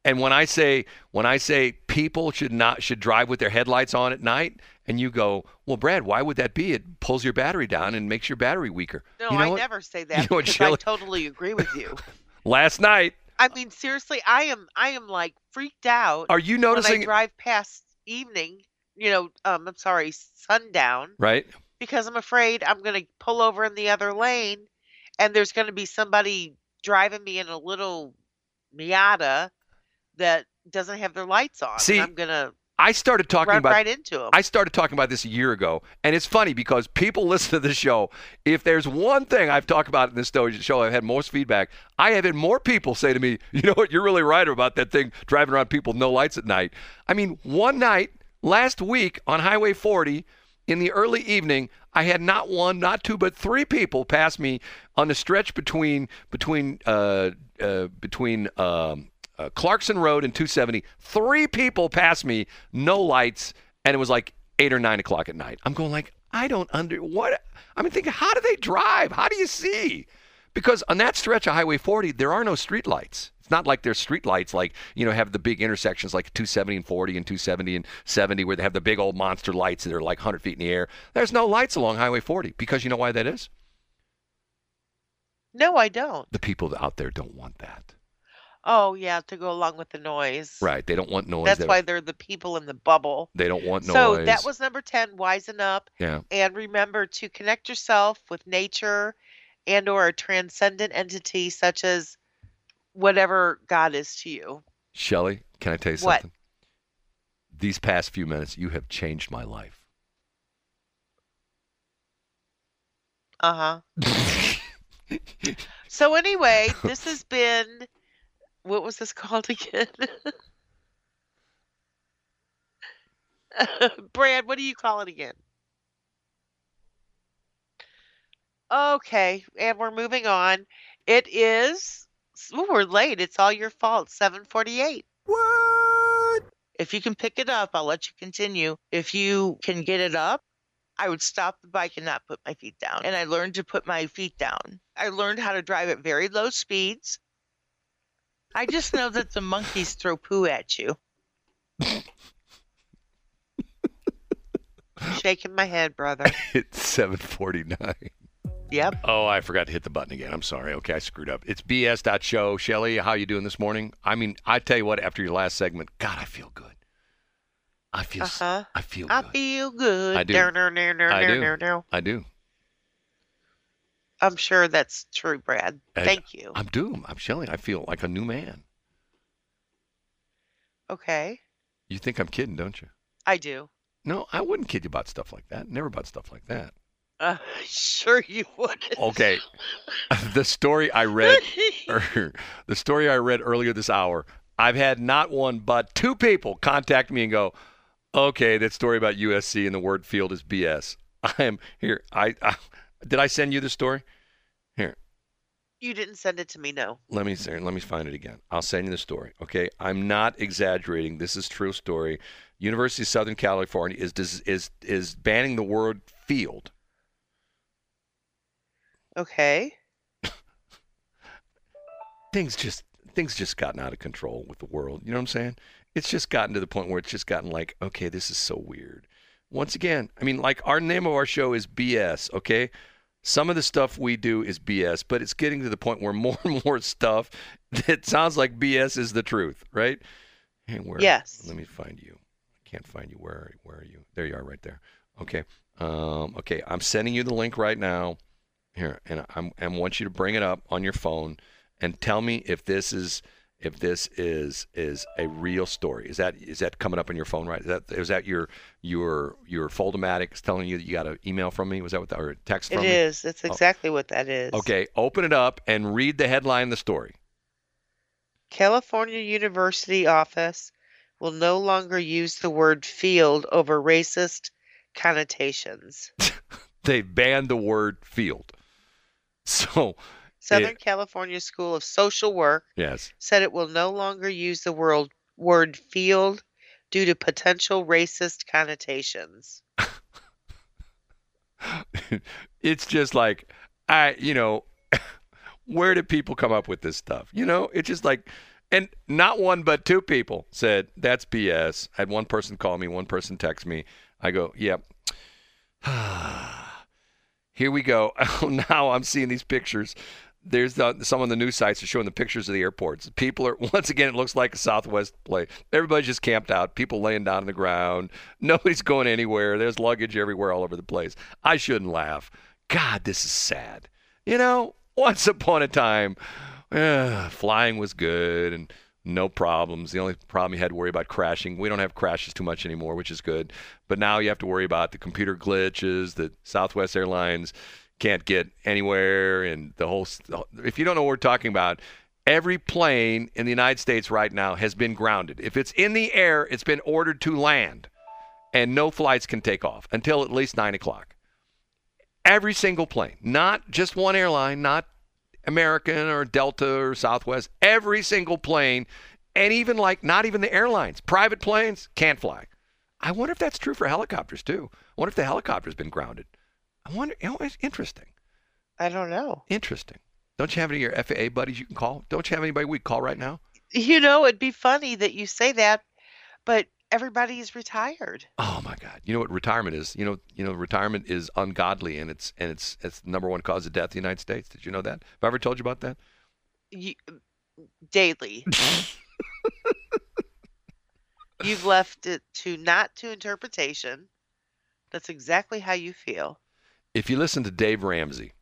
Speaker 3: And when I say when I say people should not should drive with their headlights on at night, and you go, well, Brad, why would that be? It pulls your battery down and makes your battery weaker.
Speaker 4: No,
Speaker 3: you know
Speaker 4: I
Speaker 3: what?
Speaker 4: never say that
Speaker 3: You know
Speaker 4: because I totally agree with you.
Speaker 3: Last night,
Speaker 4: I mean, seriously, I am I am like freaked out
Speaker 3: are you
Speaker 4: when I drive past evening. You know, um, I'm sorry, sundown,
Speaker 3: Right?
Speaker 4: because I'm afraid I'm going to pull over in the other lane, and there's going to be somebody driving me in a little Miata that doesn't have their lights on. and
Speaker 3: See,
Speaker 4: I'm going to
Speaker 3: I started talking about
Speaker 4: right into them.
Speaker 3: I started talking about this a year ago, and it's funny because people listen to the show. If there's one thing I've talked about in this show, show I've had most feedback. I have had more people say to me, "You know what? You're really right about that thing driving around people with no lights at night." I mean, one night last week on Highway 40 in the early evening, I had not one, not two, but three people pass me on the stretch between between uh, uh, between. Um, uh, Clarkson Road and 270. Three people passed me, no lights, and it was like eight or nine o'clock at night. I'm going like, I don't under what. I mean, thinking, how do they drive? How do you see? Because on that stretch of Highway 40, there are no street lights. It's not like there's street lights like, you know, have the big intersections like 270 and 40 and 270 and 70 where they have the big old monster lights that are like 100 feet in the air. There's no lights along Highway 40 because you know why that is?
Speaker 4: no, I don't.
Speaker 3: The people out there don't want that.
Speaker 4: Oh yeah, to go along with the noise.
Speaker 3: Right. They don't want noise.
Speaker 4: That's
Speaker 3: they,
Speaker 4: why they're the people in the bubble.
Speaker 3: they don't want noise.
Speaker 4: So that was number 10, wisen up
Speaker 3: Yeah.
Speaker 4: and remember to connect yourself with nature and or a transcendent entity such as whatever God is to you.
Speaker 3: Shelly, can I tell you
Speaker 4: What?
Speaker 3: something? these past few minutes, you have changed my life.
Speaker 4: Uh huh. So anyway, this has been what was this called again? Brad, what do you call it again? Okay, and we're moving on. It is ooh, we're late. It's all your fault. 748.
Speaker 7: What?
Speaker 5: If you can pick it up, I'll let you continue. If you can get it up, I would stop the bike and not put my feet down. And I learned to put my feet down. I learned how to drive at very low speeds. I just know that the monkeys throw poo at you.
Speaker 4: Shaking my head, brother.
Speaker 3: It's 749.
Speaker 4: Yep.
Speaker 3: Oh, I forgot to hit the button again. I'm sorry. Okay, I screwed up. It's bs.show. Shelly, how you doing this morning? I mean, I tell you what, after your last segment, God, I feel good. I feel s-
Speaker 4: Uh-huh.
Speaker 3: I feel good.
Speaker 4: I
Speaker 3: good.
Speaker 4: feel good.
Speaker 3: I do. I do.
Speaker 4: down, down.
Speaker 3: I do.
Speaker 4: I'm sure that's true, Brad.
Speaker 3: I-
Speaker 4: Thank you.
Speaker 3: I'm doing. I'm Shelly. I feel like a new man.
Speaker 4: Okay.
Speaker 3: You think I'm kidding, don't you?
Speaker 4: I do.
Speaker 3: No, I wouldn't kid you about stuff like that. Never about stuff like that.
Speaker 4: Uh, sure you would.
Speaker 3: Okay. the story I read er, the story I read earlier this hour, I've had not one but two people contact me and go, "Okay, that story about USC and the word field is BS." I am here. I, I did I send you the story? Here,
Speaker 4: You didn't send it to me, no.
Speaker 3: let me say, let me find it again. I'll send you the story. Okay, I'm not exaggerating. This is true story. University of Southern California is is is, is banning the word field.
Speaker 4: Okay.
Speaker 3: things just things just gotten out of control with the world. You know what I'm saying? It's just gotten to the point where it's just gotten like, okay, this is so weird. Once again, I mean, like our name of our show is BS. Okay, some of the stuff we do is BS, but it's getting to the point where more and more stuff that sounds like BS is the truth, right? Hey, where?
Speaker 4: Yes.
Speaker 3: Let me find you. I can't find you. Where are where are you? There you are, right there. Okay. Um, okay, I'm sending you the link right now. Here, and I'm and want you to bring it up on your phone and tell me if this is if this is is a real story. Is that is that coming up on your phone right? Is that is that your your your Foldomatic telling you that you got an email from me? Was that what that, or a text
Speaker 4: It
Speaker 3: me?
Speaker 4: is. That's oh. exactly what that is.
Speaker 3: Okay, open it up and read the headline of the story.
Speaker 4: California University office will no longer use the word field over racist connotations.
Speaker 3: They banned the word field. So
Speaker 4: Southern California School of Social Work
Speaker 3: yes,
Speaker 4: said it will no longer use the word, word field due to potential racist connotations.
Speaker 3: it's just like I, you know, where did people come up with this stuff? You know, it's just like, and not one but two people said that's BS. I had one person call me, one person text me. I go, yep. Here we go. Oh, now I'm seeing these pictures. There's the, some on the news sites are showing the pictures of the airports. People are once again. It looks like a Southwest plane. Everybody's just camped out. People laying down on the ground. Nobody's going anywhere. There's luggage everywhere, all over the place. I shouldn't laugh. God, this is sad. You know, once upon a time, eh, flying was good and no problems. The only problem you had to worry about crashing. We don't have crashes too much anymore, which is good. But now you have to worry about the computer glitches the Southwest Airlines can't get anywhere, and the whole. If you don't know what we're talking about, every plane in the United States right now has been grounded. If it's in the air, it's been ordered to land, and no flights can take off until at least nine o'clock. Every single plane, not just one airline, not American or Delta or Southwest, every single plane, and even like not even the airlines, private planes can't fly. I wonder if that's true for helicopters too. I wonder if the helicopter's been grounded. I wonder, you know, it's interesting.
Speaker 4: I don't know.
Speaker 3: Interesting. Don't you have any of your FAA buddies you can call? Don't you have anybody we call right now?
Speaker 4: You know, it'd be funny that you say that, but everybody is retired.
Speaker 3: Oh my God! You know what retirement is? You know, you know, retirement is ungodly, and it's and it's it's the number one cause of death in the United States. Did you know that? Have I ever told you about that?
Speaker 4: You, daily. You've left it to not to interpretation. That's exactly how you feel.
Speaker 3: If you listen to Dave Ramsey,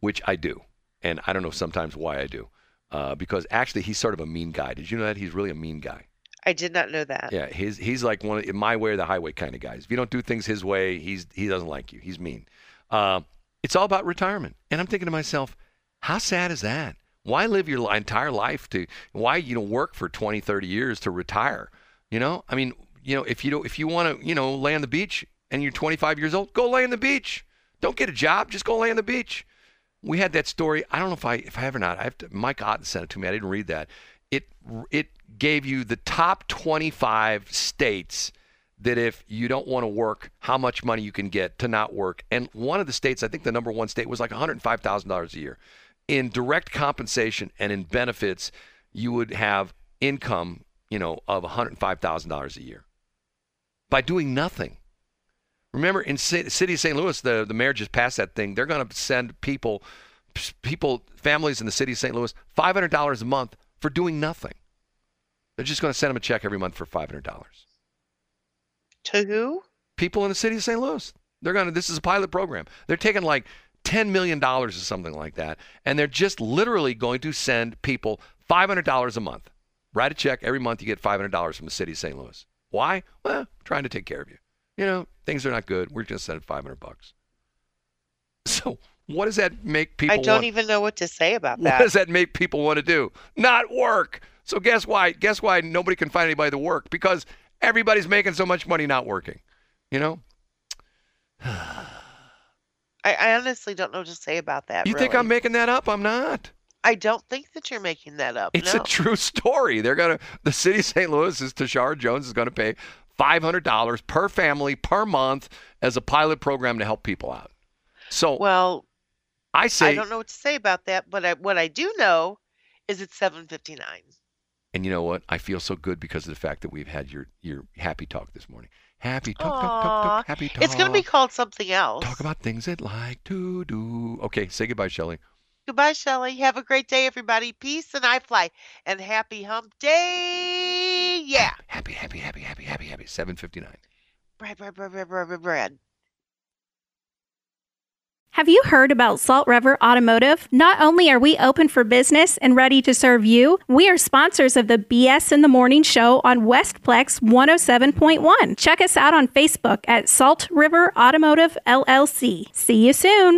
Speaker 3: which I do, and I don't know sometimes why I do, uh, because actually he's sort of a mean guy. Did you know that he's really a mean guy?
Speaker 4: I did not know that.
Speaker 3: Yeah, his he's like one of my way or the highway kind of guys. If you don't do things his way, he's he doesn't like you. He's mean. Uh, it's all about retirement, and I'm thinking to myself, how sad is that? Why live your entire life to why you know work for 20, 30 years to retire? You know, I mean, you know, if you don't, if you want to, you know, lay on the beach and you're 25 years old, go lay on the beach. Don't get a job, just go lay on the beach. We had that story. I don't know if I if I have or not. I have to. Mike Otten sent it to me. I didn't read that. It it gave you the top 25 states that if you don't want to work, how much money you can get to not work. And one of the states, I think the number one state was like $105,000 a year. In direct compensation and in benefits, you would have income, you know, of $105,000 a year by doing nothing. Remember, in C- city of St. Louis, the, the mayor just passed that thing. They're going to send people, people, families in the city of St. Louis, $500 a month for doing nothing. They're just going to send them a check every month for $500.
Speaker 4: To who?
Speaker 3: People in the city of St. Louis. They're going to, this is a pilot program. They're taking like $10 million or something like that, and they're just literally going to send people $500 a month. Write a check every month, you get $500 from the city of St. Louis. Why? Well, trying to take care of you. You know, things are not good. We're just sending 500 bucks. So, what does that make people
Speaker 4: I don't
Speaker 3: want?
Speaker 4: even know what to say about that.
Speaker 3: What does that make people want to do? Not work. So guess why? Guess why nobody can find anybody to work? Because everybody's making so much money not working. You know?
Speaker 4: I, I honestly don't know what to say about that.
Speaker 3: You think. I'm making that up? I'm not.
Speaker 4: I don't think that you're making that up.
Speaker 3: It's
Speaker 4: no.
Speaker 3: a true story. They're gonna the city of St. Louis is Tishaura Jones is gonna pay five hundred dollars per family per month as a pilot program to help people out. So
Speaker 4: Well,
Speaker 3: I say
Speaker 4: I don't know what to say about that, but I, what I do know is it's 7:59.
Speaker 3: and you know what? I feel so good because of the fact that we've had your your happy talk this morning. Happy talk, talk, talk, talk, happy talk.
Speaker 4: It's going to be called something else.
Speaker 3: talk about things that like to do. Okay, say goodbye, Shelley.
Speaker 4: Goodbye, Shelley. Have a great day, everybody. Peace and I fly. And happy hump day. Yeah.
Speaker 3: Happy, happy, happy, happy, happy, happy. Seven fifty nine.
Speaker 4: Bread, bread, bread, bread, bread, bread, bread.
Speaker 7: Have you heard about Salt River Automotive? Not only are we open for business and ready to serve you, we are sponsors of the BS in the Morning show on Westplex 107.1. Check us out on Facebook at Salt River Automotive LLC. See you soon.